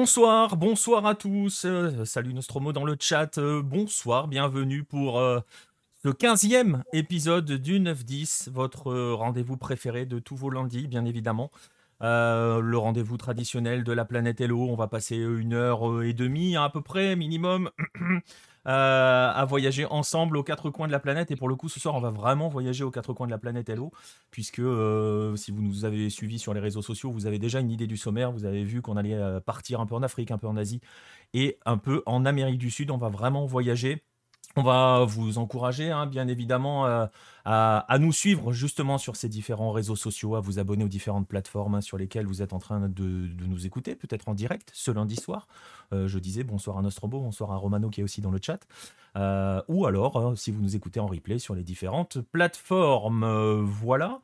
Bonsoir, bonsoir à tous. Euh, salut Nostromo dans le chat. Euh, bonsoir, bienvenue pour euh, ce 15e épisode du 9-10, votre rendez-vous préféré de tous vos lundis, bien évidemment. le rendez-vous traditionnel de la planète Hello. On va passer une heure et demie à peu près, minimum. Euh, à voyager ensemble aux quatre coins de la planète. Et pour le coup, ce soir, on va vraiment voyager aux quatre coins de la planète Hello, puisque euh, si vous nous avez suivis sur les réseaux sociaux, vous avez déjà une idée du sommaire. Vous avez vu qu'on allait euh, partir un peu en Afrique, un peu en Asie et un peu en Amérique du Sud. On va vraiment voyager on va vous encourager, hein, bien évidemment, euh, à, nous suivre justement sur ces différents réseaux sociaux, à vous abonner aux différentes plateformes hein, sur lesquelles vous êtes en train de, nous écouter, peut-être en direct ce lundi soir. Euh, je disais bonsoir à Nostrobo, bonsoir à Romano qui est aussi dans le chat. Euh, ou alors, si vous nous écoutez en replay sur les différentes plateformes. voilà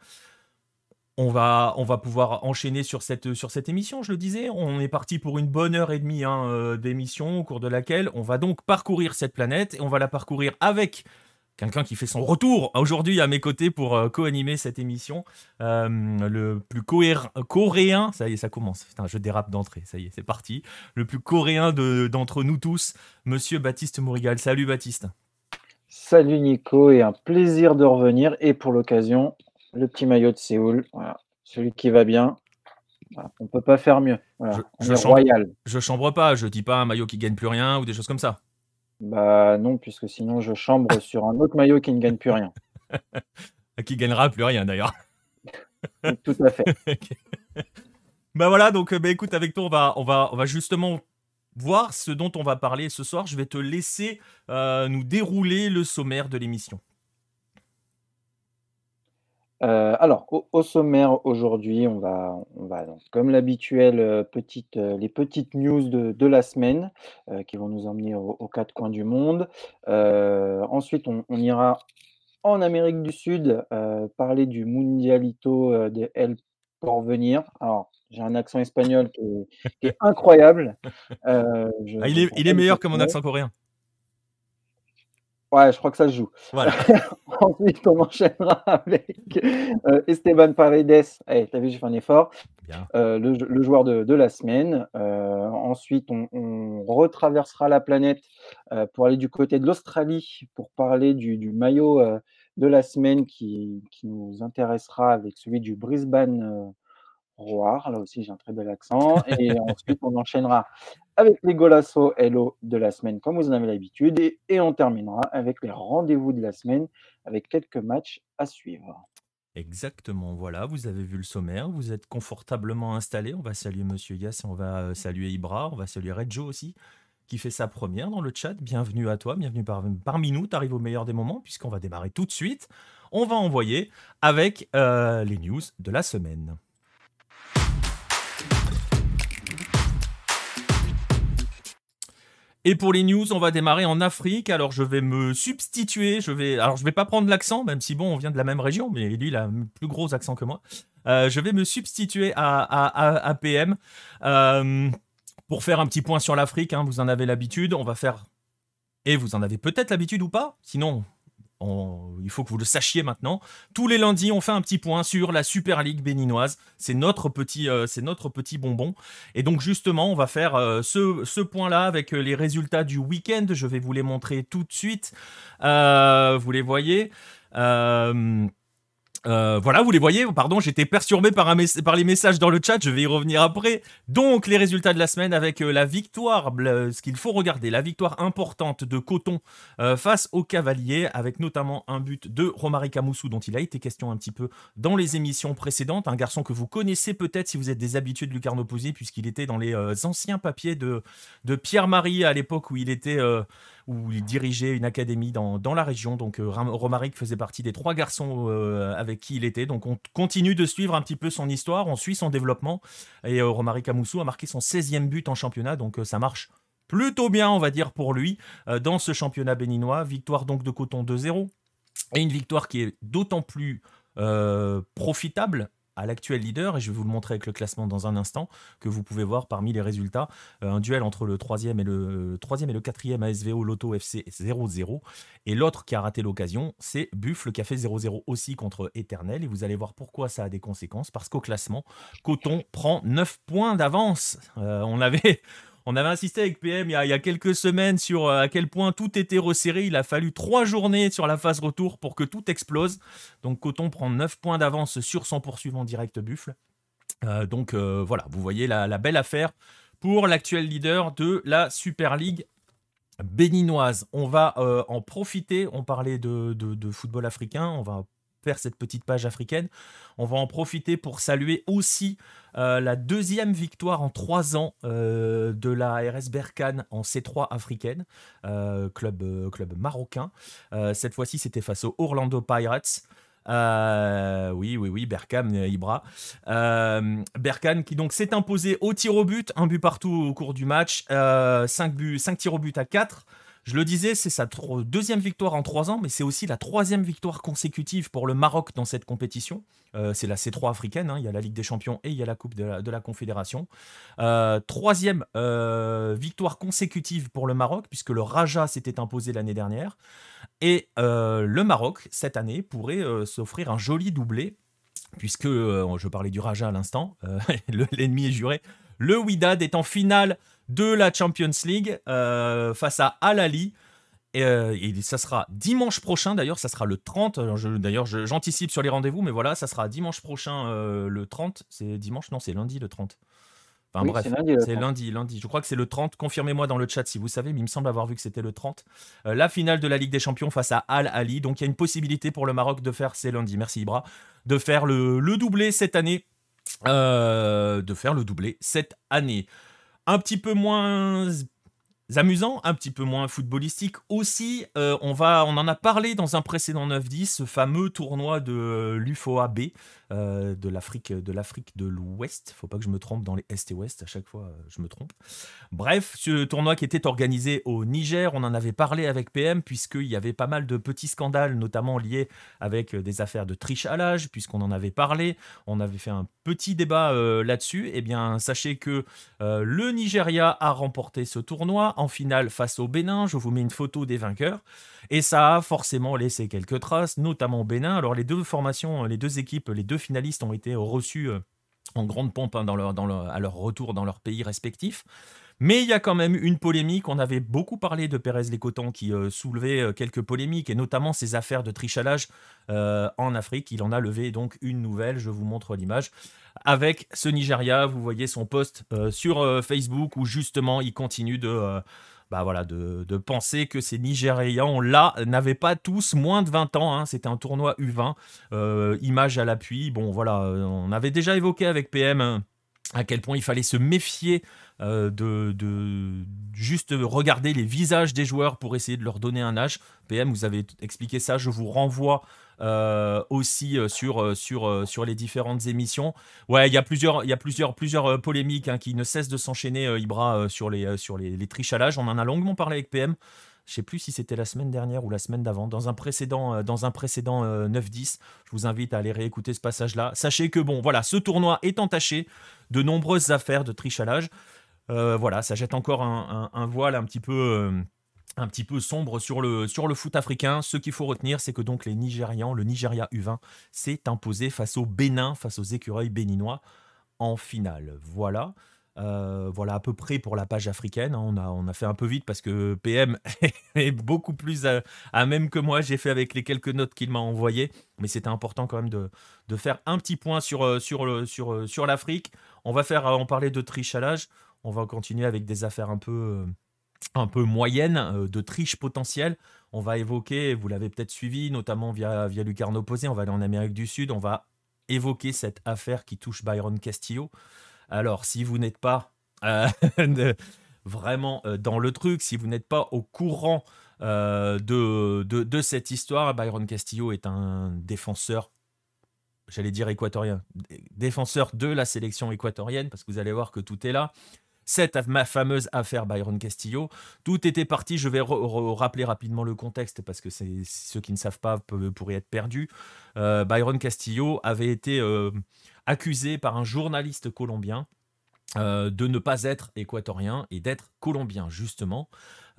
on va, on va pouvoir enchaîner sur cette, sur cette émission, je le disais. On est parti pour une bonne heure et demie hein, euh, d'émission, au cours de laquelle on va donc parcourir cette planète et on va la parcourir avec quelqu'un qui fait son retour aujourd'hui à mes côtés pour euh, co-animer cette émission. Euh, le plus coréen, ça y est, ça commence. Putain, je dérape d'entrée, ça y est, c'est parti. Le plus coréen d'entre nous tous, monsieur Baptiste Mourigal. Salut Baptiste. Salut Nico et un plaisir de revenir. Et pour l'occasion, le petit maillot de Séoul, voilà. celui qui va bien. On ne peut pas faire mieux. je, chambre, royal. Je chambre pas, je dis pas un maillot qui gagne plus rien ou des choses comme ça. Bah non, puisque sinon je chambre sur un autre maillot qui ne gagne plus rien. qui gagnera plus rien d'ailleurs. Tout à fait. Bah voilà, donc bah écoute, avec toi, on va, on va, on va justement voir ce dont on va parler ce soir. Je vais te laisser euh, nous dérouler le sommaire de l'émission. Euh, alors, au, sommaire aujourd'hui, on va, on va comme l'habituel, euh, euh, les petites news de, la semaine qui vont nous emmener aux quatre coins du monde. ensuite, on, ira en Amérique du Sud parler du Mundialito de El Porvenir. Alors, j'ai un accent espagnol qui est, incroyable. Ah, il, est, il est meilleur que mon accent coréen. Ouais, je crois que ça se joue. Voilà. Ensuite, on enchaînera avec euh, Esteban Paredes. Hey, T'as vu, j'ai fait un effort. Euh, le, joueur de, la semaine. Euh, ensuite, on, retraversera la planète pour aller du côté de l'Australie pour parler du, maillot de la semaine qui, qui, nous intéressera avec celui du Brisbane Roar. Là aussi, j'ai un très bel accent. Et ensuite, on enchaînera avec les Golasso Hello de la semaine, comme vous en avez l'habitude. Et, on terminera avec les rendez-vous de la semaine, avec quelques matchs à suivre. Exactement, voilà, vous avez vu le sommaire, vous êtes confortablement installé. On va saluer Monsieur Yass, on va euh, saluer Ibra, on va saluer Redjo aussi, qui fait sa première dans le chat. Bienvenue à toi, bienvenue parmi nous, tu arrives au meilleur des moments, puisqu'on va démarrer tout de suite. On va envoyer avec euh, les news de la semaine. Et pour les news, on va démarrer en Afrique. Alors je vais me substituer. Je vais, alors je vais pas prendre l'accent, même si bon, on vient de la même région, mais lui il a un plus gros accent que moi. Euh, je vais me substituer à, à, PM euh, pour faire un petit point sur l'Afrique. Hein. vous en avez l'habitude. On va faire et vous en avez peut-être l'habitude ou pas. Sinon, il faut que vous le sachiez maintenant. Tous les lundis, on fait un petit point sur la Super League béninoise. C'est notre petit, euh, bonbon. Et donc justement, on va faire euh, ce, point-là avec euh, les résultats du week-end. Je vais vous les montrer tout de suite. vous les voyez. Voilà, vous les voyez, pardon, j'étais perturbé par, les messages dans le chat, je vais y revenir après. Donc, les résultats de la semaine avec euh, la victoire, ce qu'il faut regarder, la victoire importante de Coton euh, face aux Cavaliers, avec notamment un but de Romaric Amoussou, dont il a été question un petit peu dans les émissions précédentes. Un garçon que vous connaissez peut-être si vous êtes des habitués de Lucarno Pozzi, puisqu'il était dans les anciens papiers de, de Pierre-Marie à l'époque où il était où il dirigeait une académie dans, la région. Donc euh, Romaric faisait partie des trois garçons euh, avec qui il était. Donc on continue de suivre un petit peu son histoire, on suit son développement. Et euh, Romaric Amoussou a marqué son 16e but en championnat, donc ça marche plutôt bien, on va dire, pour lui, dans ce championnat béninois. Victoire donc de Coton 2-0. Et une victoire qui est d'autant plus profitable à l'actuel leader, et je vais vous le montrer avec le classement dans un instant, que vous pouvez voir parmi les résultats. un duel entre le 3 et le, 3 et le 4e ASVO Lotto FC 0-0. Et l'autre qui a raté l'occasion, c'est Buffle qui a fait 0-0 aussi contre Eternel. Et vous allez voir pourquoi ça a des conséquences. Parce qu'au classement, Coton prend 9 points d'avance. on avait. On avait insisté avec PM il y, a, quelques semaines sur euh, à quel point tout était resserré. Il a fallu trois journées sur la phase retour pour que tout explose. Donc Coton prend 9 points d'avance sur son poursuivant direct Buffle. Euh, donc euh, voilà, vous voyez la, belle affaire pour l'actuel leader de la Super League béninoise. On va en profiter, on parlait de, de, football africain, on va cette petite page africaine. On va en profiter pour saluer aussi euh, la deuxième victoire en trois ans euh, de la RS Berkane en C3 africaine, euh, club, club marocain. cette fois-ci, c'était face aux Orlando Pirates. oui, oui, oui, Berkane, Ibra. Berkane qui donc s'est imposé au tir au but, un but partout au cours du match, 5, buts, 5 tirs au but à 4. Je le disais, c'est sa deuxième victoire en trois ans, mais c'est aussi la troisième victoire consécutive pour le Maroc dans cette compétition. Euh, c'est la C3 africaine, hein. il y a la Ligue des Champions et il y a la Coupe de la, Confédération. Euh, troisième euh, victoire consécutive pour le Maroc, puisque le Raja s'était imposé l'année dernière. Et le Maroc, cette année, pourrait s'offrir un joli doublé, puisque je parlais du Raja à l'instant, l'ennemi est juré. Le Widad est en finale de la Champions League euh, face à Al Ali. Euh, et, ça sera dimanche prochain, d'ailleurs, ça sera le 30. D'ailleurs, j'anticipe sur les rendez-vous, mais voilà, ça sera dimanche prochain, euh, le 30. C'est dimanche? Non, c'est lundi le 30. Enfin bref, c'est lundi, lundi, Je crois que c'est le 30. Confirmez-moi dans le chat si vous savez, mais il me semble avoir vu que c'était le 30. la finale de la Ligue des Champions face à Al Ali. Donc il y a une possibilité pour le Maroc de faire, c'est lundi, merci Ibra, de faire le, le doublé cette année. De faire le doublé cette année. Un petit peu moins amusant, un petit peu moins footballistique aussi. Euh, on, va, on en a parlé dans un précédent 9-10, ce fameux tournoi de l'UFOA B, euh, de l'Afrique de l'Ouest. Faut pas que je me trompe dans les Est et Ouest, à chaque fois euh, je me trompe. Bref, ce tournoi qui était organisé au Niger, on en avait parlé avec PM, puisqu'il y avait pas mal de petits scandales, notamment liés avec des affaires de triche à l'âge, puisqu'on en avait parlé. On avait fait un petit débat là-dessus. Eh bien, sachez que le Nigeria a remporté ce tournoi en finale face au Bénin. Je vous mets une photo des vainqueurs. Et ça a forcément laissé quelques traces, notamment au Bénin. Alors les deux formations, les deux équipes, les deux finalistes ont été reçus euh, en grande pompe hein, à leur retour dans leur pays respectif. Mais il y a quand même une polémique. On avait beaucoup parlé de Pérez Lécoton qui euh, soulevait euh, quelques polémiques et notamment ses affaires de trichalage en Afrique. Il en a levé donc une nouvelle. Je vous montre l'image avec ce Nigeria. Vous voyez son post sur Facebook où justement il continue de bah voilà, de, penser que ces Nigérians-là n'avaient pas tous moins de 20 ans. Hein. C'était un tournoi U20, euh, image à l'appui. Bon, voilà, on avait déjà évoqué avec PM hein, à quel point il fallait se méfier euh, de, juste regarder les visages des joueurs pour essayer de leur donner un âge. PM, vous avez expliqué ça, je vous renvoie euh, aussi euh, sur, sur, sur les différentes émissions. Ouais, il y a plusieurs, y a plusieurs, plusieurs polémiques hein, qui ne cessent de s'enchaîner, Ibra, sur, les, sur les, les trichalages. On en a longuement parlé avec PM. Je sais plus si c'était la semaine dernière ou la semaine d'avant, dans un précédent, dans un précédent 9-10. Je vous invite à aller réécouter ce passage-là. Sachez que bon, voilà, ce tournoi est entaché de nombreuses affaires de trichalage. voilà, ça jette encore un, voile un petit peu un petit peu sombre sur le, sur le foot africain. Ce qu'il faut retenir, c'est que donc les Nigérians, le Nigeria U20, s'est imposé face au Bénin, face aux écureuils béninois en finale. Voilà. Euh, voilà à peu près pour la page africaine. Hein. On a, on a fait un peu vite parce que PM est beaucoup plus à, même que moi. J'ai fait avec les quelques notes qu'il m'a envoyées. Mais c'était important quand même de, de, faire un petit point sur, euh, sur, sur, euh, sur l'Afrique. On va faire, en parler de trichalage. On va continuer avec des affaires un peu un peu moyenne euh, de triche potentielle. On va évoquer, vous l'avez peut-être suivi, notamment via, via Lucarno Posé, on va aller en Amérique du Sud, on va évoquer cette affaire qui touche Byron Castillo. Alors, si vous n'êtes pas euh, vraiment euh, dans le truc, si vous n'êtes pas au courant de, de, cette histoire, Byron Castillo est un défenseur, j'allais dire équatorien, défenseur de la sélection équatorienne, parce que vous allez voir que tout est là. cette fameuse affaire Byron Castillo. Tout était parti, je vais rappeler rapidement le contexte parce que ceux qui ne savent pas pourraient être perdus. Euh, Byron Castillo avait été euh, accusé par un journaliste colombien euh, de ne pas être équatorien et d'être colombien, justement.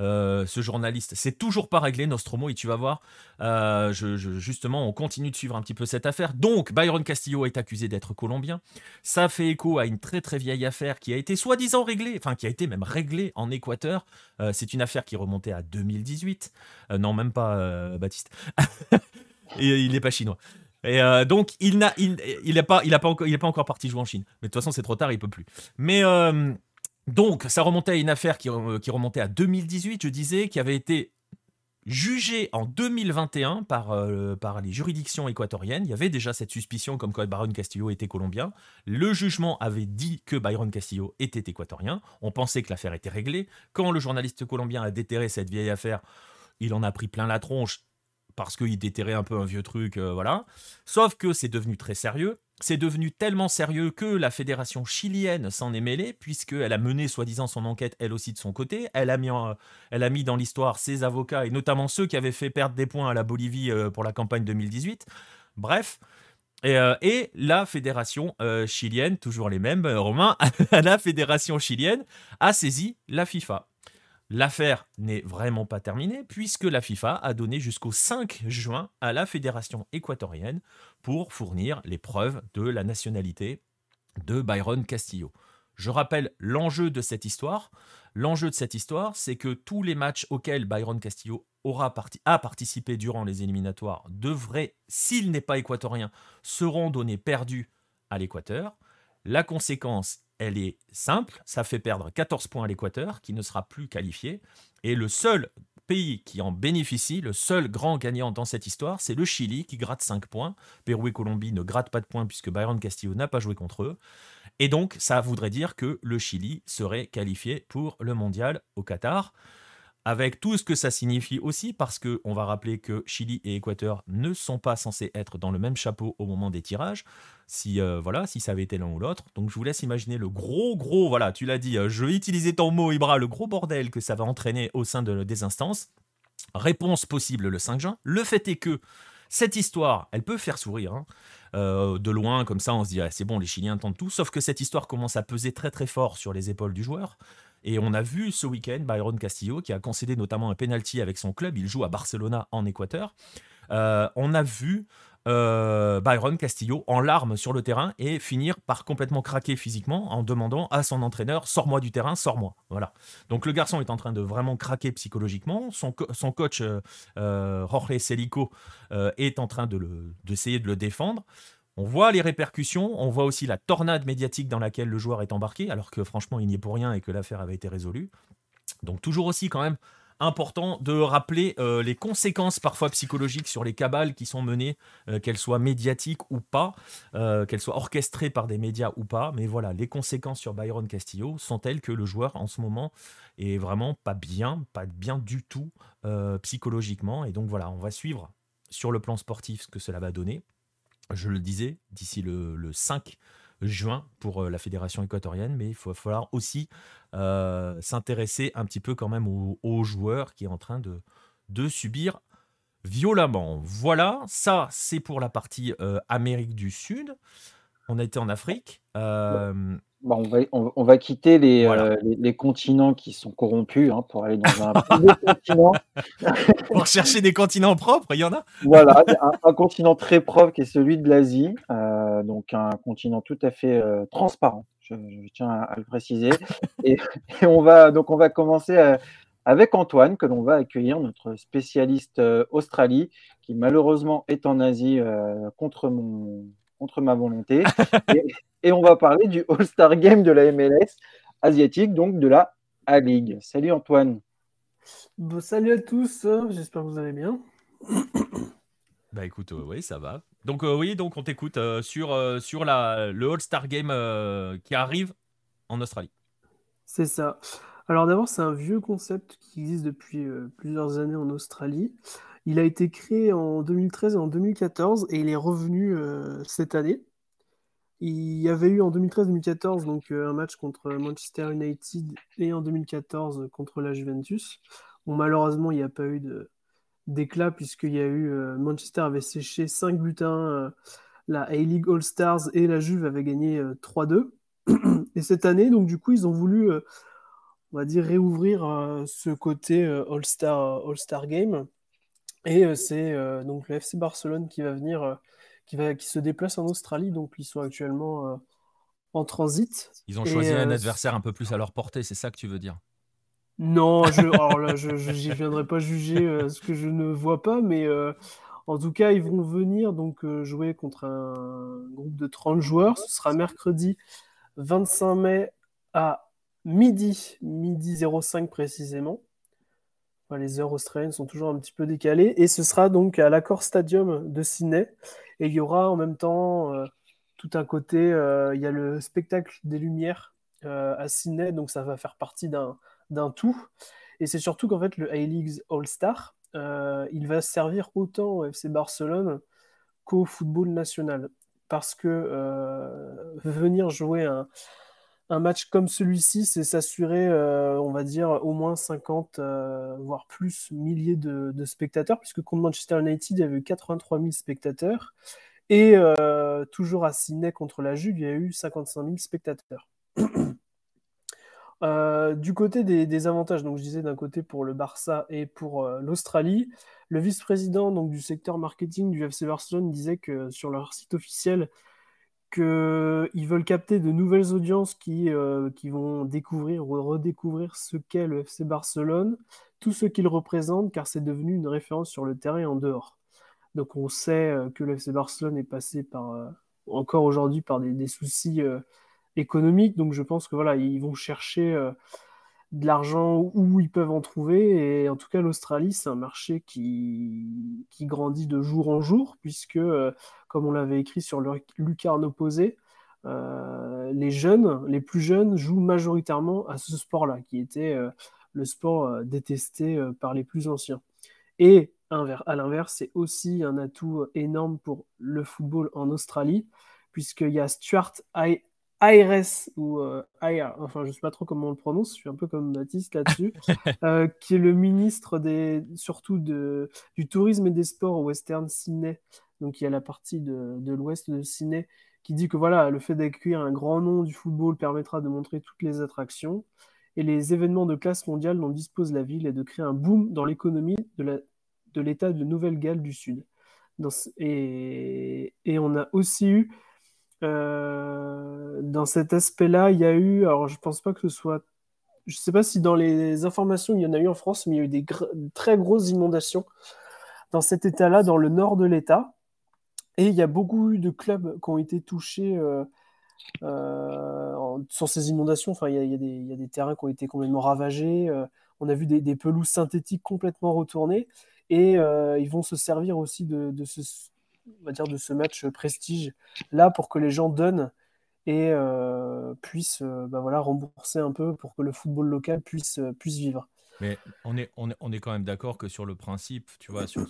Euh, ce journaliste, c'est toujours pas réglé, Nostromo, et tu vas voir, euh, justement, on continue de suivre un petit peu cette affaire. Donc, Byron Castillo est accusé d'être colombien. Ça fait écho à une très très vieille affaire qui a été soi-disant réglée, enfin qui a été même réglée en Équateur. c'est une affaire qui remontait à 2018. non, même pas, Baptiste. et il n'est pas chinois. Et euh, donc, il n'a, il, pas, il pas encore, parti jouer en Chine. Mais de toute façon, c'est trop tard, il peut plus. Mais euh, donc, ça remontait à une affaire qui, euh, remontait à 2018, je disais, qui avait été jugée en 2021 par, par les juridictions équatoriennes. Il y avait déjà cette suspicion comme quoi Byron Castillo était colombien. Le jugement avait dit que Byron Castillo était équatorien. On pensait que l'affaire était réglée. Quand le journaliste colombien a déterré cette vieille affaire, il en a pris plein la tronche parce qu'il déterrait un peu un vieux truc, euh, voilà. Sauf que c'est devenu très sérieux. C'est devenu tellement sérieux que la fédération chilienne s'en est mêlée, puisqu'elle a mené soi-disant son enquête elle aussi de son côté. Elle a mis, dans l'histoire ses avocats, et notamment ceux qui avaient fait perdre des points à la Bolivie euh, pour la campagne 2018. Bref. Euh, et la fédération chilienne, toujours les mêmes, Romain, la fédération chilienne a saisi la FIFA. L'affaire n'est vraiment pas terminée puisque la FIFA a donné jusqu'au 5 juin à la fédération équatorienne pour fournir les preuves de la nationalité de Byron Castillo. Je rappelle l'enjeu de cette histoire. L'enjeu de cette histoire, c'est que tous les matchs auxquels Byron Castillo aura a participé durant les éliminatoires devraient, s'il n'est pas équatorien, seront donnés perdus à l'Équateur. La conséquence elle est simple, ça fait perdre 14 points à l'Équateur, qui ne sera plus qualifié, et le seul pays qui en bénéficie, le seul grand gagnant dans cette histoire, c'est le Chili, qui gratte 5 points. Pérou et Colombie ne grattent pas de points puisque Byron Castillo n'a pas joué contre eux. Et donc, ça voudrait dire que le Chili serait qualifié pour le mondial au Qatar avec tout ce que ça signifie aussi, parce qu'on va rappeler que Chili et Équateur ne sont pas censés être dans le même chapeau au moment des tirages, si, euh, voilà, si ça avait été l'un ou l'autre. Donc je vous laisse imaginer le gros, gros, voilà, tu l'as dit, euh, je vais utiliser ton mot, Ibra, le gros bordel que ça va entraîner au sein de, des instances. Réponse possible le 5 juin. Le fait est que cette histoire, elle peut faire sourire. Hein. Euh, de loin, comme ça, on se dit, ah, c'est bon, les Chiliens tentent tout. Sauf que cette histoire commence à peser très très fort sur les épaules du joueur. Et on a vu ce week-end Byron Castillo qui a concédé notamment un penalty avec son club. Il joue à Barcelona en Équateur. Euh, on a vu euh, Byron Castillo en larmes sur le terrain et finir par complètement craquer physiquement en demandant à son entraîneur sors-moi du terrain, sors-moi. Voilà. Donc le garçon est en train de vraiment craquer psychologiquement. Son, son coach euh, Jorge Celico est en train d'essayer de, de le défendre. On voit les répercussions, on voit aussi la tornade médiatique dans laquelle le joueur est embarqué, alors que franchement il n'y est pour rien et que l'affaire avait été résolue. Donc toujours aussi quand même important de rappeler euh, les conséquences parfois psychologiques sur les cabales qui sont menées, euh, qu'elles soient médiatiques ou pas, euh, qu'elles soient orchestrées par des médias ou pas. Mais voilà, les conséquences sur Byron Castillo sont telles que le joueur en ce moment est vraiment pas bien, pas bien du tout psychologiquement. Et donc voilà, on va suivre sur le plan sportif ce que cela va donner je le disais, d'ici le, 5 juin pour euh, la fédération équatorienne, mais il va falloir aussi euh, s'intéresser un petit peu quand même aux, joueurs qui est en train de, subir violemment. Voilà, ça c'est pour la partie euh, Amérique du Sud. On a été en Afrique. Bah, on, va, quitter euh, les, continents qui sont corrompus hein, pour aller dans un continent. pour chercher des continents propres, il y en a Voilà, un, continent très propre qui est celui de l'Asie, euh, donc un continent tout à fait euh, transparent, je, tiens à, le préciser. Et, on, va, donc on va commencer avec Antoine, que l'on va accueillir, notre spécialiste Australie, qui malheureusement est en Asie contre mon contre ma volonté. et, on va parler du All-Star Game de la MLS asiatique, donc de la A-League. Salut Antoine. salut à tous, j'espère que vous allez bien. Bah écoute, euh, oui, ça va. Donc euh, oui, donc on t'écoute euh, sur, sur la, le All-Star Game qui arrive en Australie. C'est ça. Alors d'abord, c'est un vieux concept qui existe depuis plusieurs années en Australie. Il a été créé en 2013 et en 2014 et il est revenu euh, cette année. il y avait eu en 2013-2014 donc un match contre Manchester United et en 2014 contre la Juventus. Malheureusement, il n'y a pas eu d'éclat puisqu'il y a eu Manchester avait séché 5 buts 1 la A-League All-Stars et la Juve avait gagné 3-2. Et cette année, donc du coup, ils ont voulu, euh, va dire, réouvrir euh, ce côté euh, All-Star All Game. Et c'est donc le FC Barcelone qui va venir, qui, va, qui se déplace en Australie. Donc ils sont actuellement en transit. Ils ont choisi un adversaire un peu plus à leur portée, c'est ça que tu veux dire? Non, je, alors là, je n'y viendrai pas juger ce que je ne vois pas, mais en tout cas, ils vont venir donc jouer contre un groupe de 30 joueurs. Ce sera mercredi 25 mai à midi, midi 05 précisément. Les heures australiennes sont toujours un petit peu décalées. Et ce sera donc à l'Accor Stadium de Sydney. Et il y aura en même temps euh, tout un côté, euh, il y a le spectacle des Lumières euh, à Sydney, donc ça va faire partie d'un tout. Et c'est surtout qu'en fait, le A-League All-Star, il va servir autant au FC Barcelone qu'au football national parce que venir jouer un, match comme celui-ci, c'est s'assurer, euh, on va dire, au moins 50, euh, voire plus, milliers de, spectateurs, puisque contre Manchester United, il y avait eu 83 000 spectateurs. Et toujours à Sydney contre la Juve, il y a eu 55 000 spectateurs. du côté des, avantages, donc je disais d'un côté pour le Barça et pour l'Australie, le vice-président du secteur marketing du FC Barcelone disait que sur leur site officiel qu'ils veulent capter de nouvelles audiences qui, euh, qui vont découvrir ou redécouvrir ce qu'est le FC Barcelone, tout ce qu'il représente, car c'est devenu une référence sur le terrain et en dehors. Donc on sait euh, que le FC Barcelone est passé par, euh, encore aujourd'hui par des, soucis économiques, donc je pense que voilà, ils vont chercher de l'argent où ils peuvent en trouver. Et en tout cas, l'Australie, c'est un marché qui, qui grandit de jour en jour, puisque, euh, comme on l'avait écrit sur le lucarne opposé, euh, les jeunes, les plus jeunes, jouent majoritairement à ce sport-là, qui était euh, le sport détesté par les plus anciens. Et à l'inverse, c'est aussi un atout énorme pour le football en Australie, puisqu'il y a Stuart ARS ou euh, enfin je ne sais pas trop comment on le prononce, je suis un peu comme Baptiste là-dessus, euh, qui est le ministre des, surtout de, du tourisme et des sports au Western Sydney. Donc il y a la partie de, de l'ouest de Sydney qui dit que voilà, le fait d'accueillir un grand nom du football permettra de montrer toutes les attractions et les événements de classe mondiale dont dispose la ville et de créer un boom dans l'économie de l'État de, de Nouvelle-Galles du Sud. Dans, et, et, on a aussi eu euh, dans cet aspect-là, il y a eu, alors je pense pas que ce soit, je sais pas si dans les informations il y en a eu en France, mais il y a eu des très grosses inondations dans cet état-là, dans le nord de l'État. Et il y a beaucoup de clubs qui ont été touchés euh, euh, sur ces inondations. Enfin, il y, a, des, terrains qui ont été complètement ravagés. on a vu des, pelouses synthétiques complètement retournées. Et ils vont se servir aussi de ce, on va dire, de ce match prestige là pour que les gens donnent et euh, puissent euh, bah voilà, rembourser un peu pour que le football local puisse, euh, puisse vivre. Mais on est, on est, on est quand même d'accord que sur le principe, tu vois, sur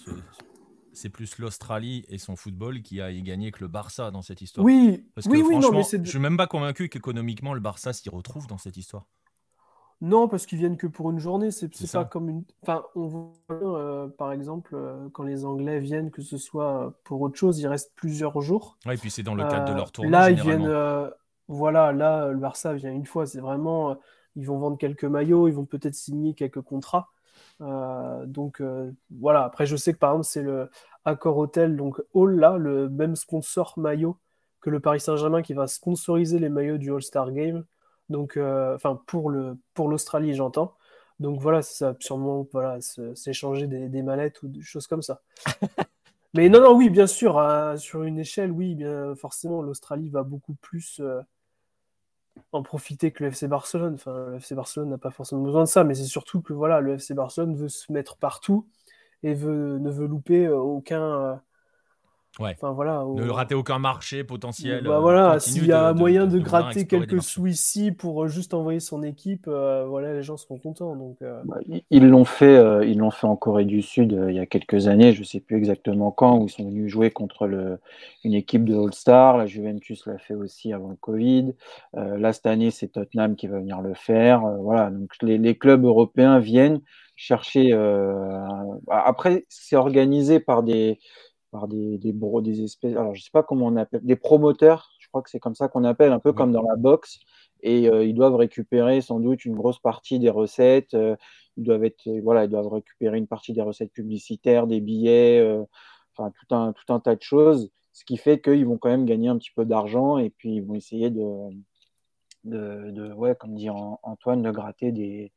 c'est plus l'Australie et son football qui a gagné que le Barça dans cette histoire. Oui, Parce que oui, franchement, je suis même pas convaincu qu'économiquement le Barça s'y retrouve dans cette histoire. Non, parce qu'ils viennent que pour une journée. C'est pas comme une. Enfin, on voit euh, par exemple euh, quand les Anglais viennent, que ce soit pour autre chose, ils restent plusieurs jours. Oui, et puis c'est dans le cadre de leur tournée. Là, ils viennent. voilà, là, le Barça vient une fois. C'est vraiment. ils vont vendre quelques maillots, ils vont peut-être signer quelques contrats. donc voilà. Après, je sais que par exemple, c'est le Accor Hotel, donc Hall là, le même sponsor maillot que le Paris Saint-Germain qui va sponsoriser les maillots du All-Star Game. Donc, euh, enfin, pour le pour l'Australie, j'entends. Donc voilà, ça sûrement voilà, s'échanger des, des, mallettes ou des choses comme ça. Mais non, non, oui, bien sûr, hein, sur une échelle, oui, bien forcément, l'Australie va beaucoup plus euh, en profiter que le FC Barcelone. Enfin, le FC Barcelone n'a pas forcément besoin de ça, mais c'est surtout que voilà, le FC Barcelone veut se mettre partout et veut, ne veut louper euh, aucun Ouais. Enfin, voilà, Ne rater aucun marché potentiel. Bah, voilà, s'il y a moyen de, gratter quelques sous ici pour juste envoyer son équipe, voilà, les gens seront contents. Donc, bah, ils l'ont fait, ils l'ont fait en Corée du Sud il y a quelques années, je sais plus exactement quand, où ils sont venus jouer contre le, une équipe de All-Star. La Juventus l'a fait aussi avant le Covid. là cette année, c'est Tottenham qui va venir le faire. voilà, donc les, les, clubs européens viennent chercher. après, c'est organisé par des par des, des, des espèces, alors je sais pas comment on appelle, des promoteurs, je crois que c'est comme ça qu'on appelle, un peu comme dans la boxe, et euh, ils doivent récupérer sans doute une grosse partie des recettes, euh, ils doivent être, voilà, ils doivent récupérer une partie des recettes publicitaires, des billets, euh, enfin tout un, tout un tas de choses, ce qui fait qu'ils vont quand même gagner un petit peu d'argent et puis ils vont essayer de, de, de ouais, comme dit Antoine, de gratter des,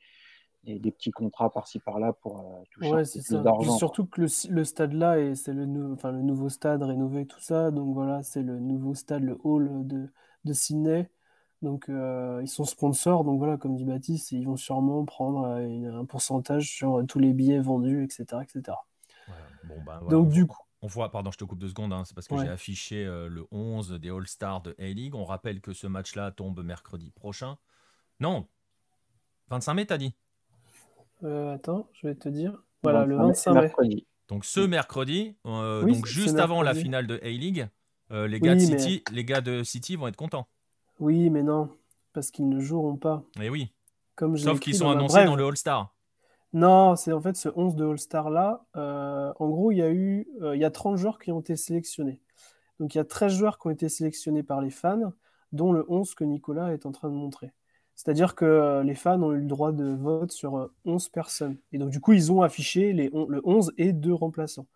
des, petits contrats par-ci par-là pour euh, toucher ouais, plus d'argent. Surtout que le, stade là, c'est le, enfin, le nouveau stade rénové, tout ça. Donc voilà, c'est le nouveau stade, le hall de, de Sydney. Donc euh, ils sont sponsors. Donc voilà, comme dit Baptiste, ils vont sûrement prendre euh, un pourcentage sur tous les billets vendus, etc. etc. Bon, bah, donc du coup. On voit, pardon, je te coupe deux secondes, hein, c'est parce que j'ai affiché le 11 des All-Stars de A-League. On rappelle que ce match-là tombe mercredi prochain. Non, 25 mai, t'as dit? Euh, attends, je vais te dire. Voilà, le 25 mai. Donc ce mercredi, euh, donc juste avant la finale de A-League, euh, les, gars de City, les gars de City vont être contents. Oui, mais non, parce qu'ils ne joueront pas. Mais oui. Comme Sauf qu'ils sont annoncés dans le All-Star. Non, c'est en fait ce 11 de All-Star là. en gros, il y a eu il y a 30 joueurs qui ont été sélectionnés. Donc il y a 13 joueurs qui ont été sélectionnés par les fans, dont le 11 que Nicolas est en train de montrer. C'est-à-dire que euh, les fans ont eu le droit de vote sur 11 euh, personnes. Et donc, du coup, ils ont affiché le 11 et deux remplaçants.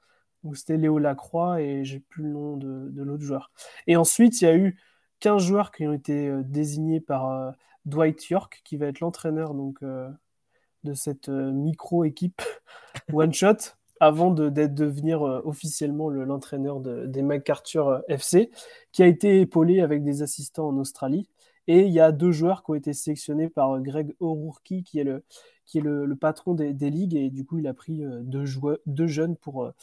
Donc, c'était Léo Lacroix et j'ai plus le nom de, l'autre joueur. Et ensuite, il y a eu 15 joueurs qui ont été euh, désignés par Dwight York, qui va être l'entraîneur de cette micro-équipe One Shot, avant de, devenir officiellement l'entraîneur des MacArthur FC, qui a été épaulé avec des assistants en Australie. Et il y a deux joueurs qui ont été sélectionnés par euh, Greg O'Rourke, qui est le, qui est le, patron des, ligues. Et du coup, il a pris euh, deux, joueurs, deux jeunes pour, euh,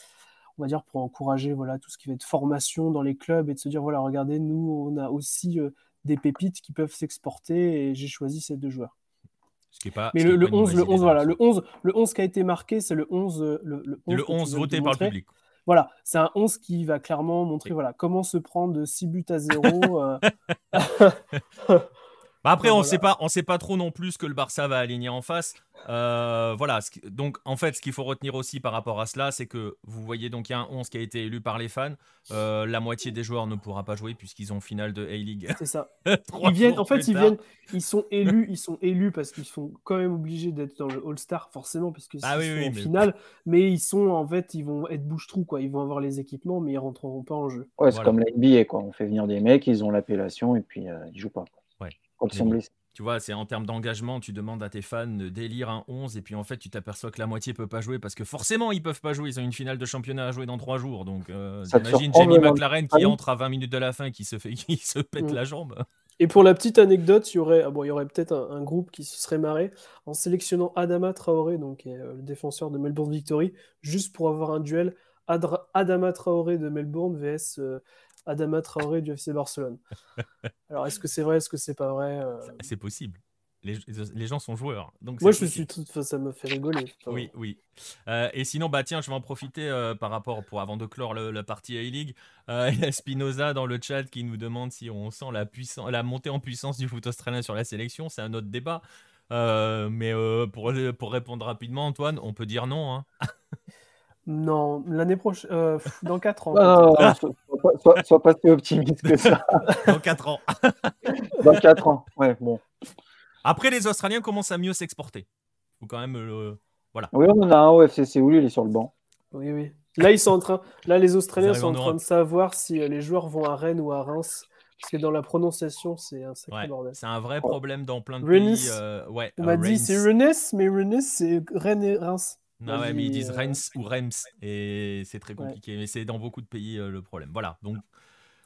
on va dire, pour encourager voilà, tout ce qui va être formation dans les clubs et de se dire, voilà, regardez, nous, on a aussi des pépites qui peuvent s'exporter et j'ai choisi ces deux joueurs. Ce qui est pas, Mais le, 11, le 11, voilà, le 11, le 11 qui a été marqué, c'est le 11, le, le 11, le 11 voté par le public. Voilà, c'est un 11 qui va clairement montrer voilà, comment se prendre de 6 buts à 0. Bah, après, on ne sait pas, on sait pas trop non plus ce que le Barça va aligner en face. Euh, voilà. Donc, en fait, ce qu'il faut retenir aussi par rapport à cela, c'est que vous voyez donc il y a un 11 qui a été élu par les fans. Euh, la moitié des joueurs ne pourra pas jouer puisqu'ils ont finale de A-League. C'est ça. ils viennent, en fait, ils viennent, ils sont élus, ils sont élus parce qu'ils sont quand même obligés d'être dans le All-Star forcément parce que c'est ah en finale. Mais ils sont en fait, ils vont être bouche-trou quoi. Ils vont avoir les équipements, mais ils rentreront pas en jeu. Ouais, c'est comme la NBA quoi. On fait venir des mecs, ils ont l'appellation et puis euh, ils jouent pas. Tu vois, c'est en termes d'engagement, tu demandes à tes fans de délire un 11 et puis en fait tu t'aperçois que la moitié peut pas jouer parce que forcément ils peuvent pas jouer, ils ont une finale de championnat à jouer dans trois jours. Donc euh, imagine Jamie McLaren qui entre à 20 minutes de la fin qui se fait qui se pète mm. la jambe. Et pour la petite anecdote, il y aurait, ah bon, il y aurait peut-être un, groupe qui se serait marré en sélectionnant Adama Traoré, donc euh, le défenseur de Melbourne Victory, juste pour avoir un duel Adama Traoré de Melbourne vs euh, Adama Traoré du FC Barcelone. Alors, est-ce que c'est vrai, est-ce que c'est pas vrai euh C'est possible. Les, les, gens sont joueurs. Donc Moi, je suis tout... ça me fait rigoler. Oui, oui. Euh, et sinon, bah tiens, je vais en profiter euh, par rapport pour avant de clore la partie A-League. il y a Spinoza dans le chat qui nous demande si on sent la, puissance, la montée en puissance du foot australien sur la sélection. C'est un autre débat. mais pour, pour répondre rapidement, Antoine, on peut dire non. Hein. Non, l'année prochaine, euh, dans 4 ans. Sois, pas si optimiste que ça. dans 4 ans. dans 4 ans, ouais, bon. Après, les Australiens commencent à mieux s'exporter. Faut quand même le. Voilà. Oui, on a un au FC Séoul, il est sur le banc. Oui, oui. Là, ils sont en train... Là les Australiens sont en, train de savoir si euh, les joueurs vont à Rennes ou à Reims. Parce que dans la prononciation, c'est un sacré bordel. C'est un vrai problème dans plein de pays. Euh, ouais, on m'a dit c'est Rennes, mais Rennes, c'est Rennes et Reims. Non, ouais, mais ils disent euh, Reims ou Reims et c'est très compliqué. Mais c'est dans beaucoup de pays euh, le problème. Voilà. Donc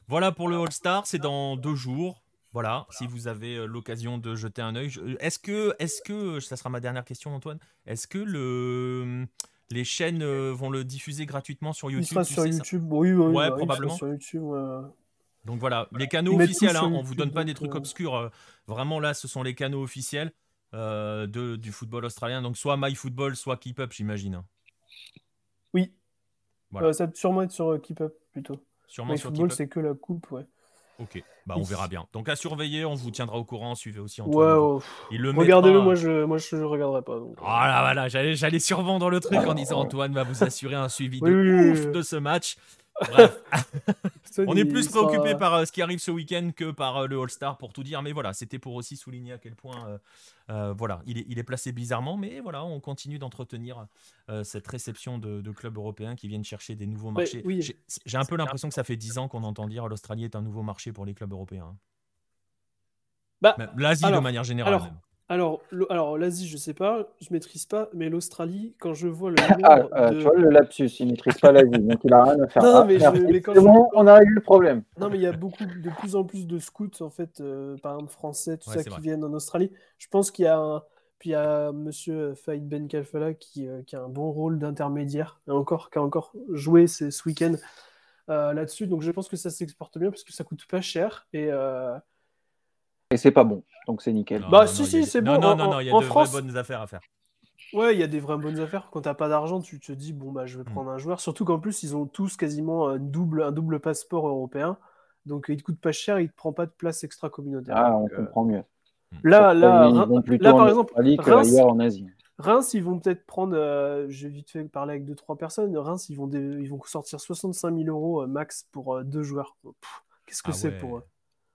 voilà pour le All-Star. C'est dans deux jours. Voilà, si vous avez euh, l'occasion de jeter un œil. Est-ce que, est-ce que, ça sera ma dernière question, Antoine, est-ce que le, les chaînes vont le diffuser gratuitement sur YouTube. Il sera sur YouTube, oui, oui, ouais, probablement. Sur YouTube, Donc voilà, les canaux officiels, hein, on vous donne pas des trucs obscurs. vraiment là, ce sont les canaux officiels de, du football australien. Donc soit MyFootball, soit Keep Up, j'imagine. Oui. Voilà. ça va sûrement être sur Keep Up plutôt. Sûrement sur Keep Up. c'est que la coupe, ouais. Ok, bah on verra bien. Donc à surveiller, on vous tiendra au courant. Suivez aussi Antoine. Ouais, Regardez-le, moi je moi je regarderai pas. Voilà, voilà, j'allais j'allais survendre le truc en disant Antoine va vous assurer un suivi de ouf de ce match. Bref. on est plus préoccupé par euh, ce qui arrive ce week-end que par euh, le All-Star pour tout dire. Mais voilà, c'était pour aussi souligner à quel point euh, voilà, il est, il est, placé bizarrement. Mais voilà, on continue d'entretenir cette réception de, clubs européens qui viennent chercher des nouveaux marchés. J'ai un peu l'impression que ça fait 10 ans qu'on entend dire l'Australie est un nouveau marché pour les clubs européens. Bah, L'Asie de manière générale. Alors, alors l'Asie, je sais pas, je maîtrise pas, mais l'Australie, quand je vois le ah, euh, tu vois le lapsus, il maîtrise pas l'Asie, donc il a rien à faire. Non, ah, mais, bon, on a eu le problème. Non, mais il y a beaucoup, de plus en plus de scouts, en fait, euh, par exemple français, tout ça, qui viennent en Australie. Je pense qu'il y a un... Puis il y a Monsieur Faïd Ben Kalfala qui, euh, qui, a un bon rôle d'intermédiaire, et encore, qui a encore joué ce, ce week-end là-dessus. Donc je pense que ça s'exporte bien parce que ça coûte pas cher et et c'est pas bon, donc c'est nickel. bah, si, si, c'est bon. Non, non, non, il y a de vraies bonnes affaires à faire. Ouais, il y a des vraies bonnes affaires. Quand t'as pas d'argent, tu te dis, bon, bah, je vais hmm. prendre un joueur. Surtout qu'en plus, ils ont tous quasiment un double, un double passeport européen. Donc, il te coûte pas cher, il te prend pas de place extra-communautaire. Ah, on euh, comprend mieux. Là, là, là, par exemple, Reims, en Asie. Reims, ils vont peut-être prendre, euh, j'ai vite fait parler avec deux trois personnes. Reims, ils vont, ils vont sortir 65 000 euros euh, max pour deux joueurs. Qu'est-ce que ah c'est pour eux?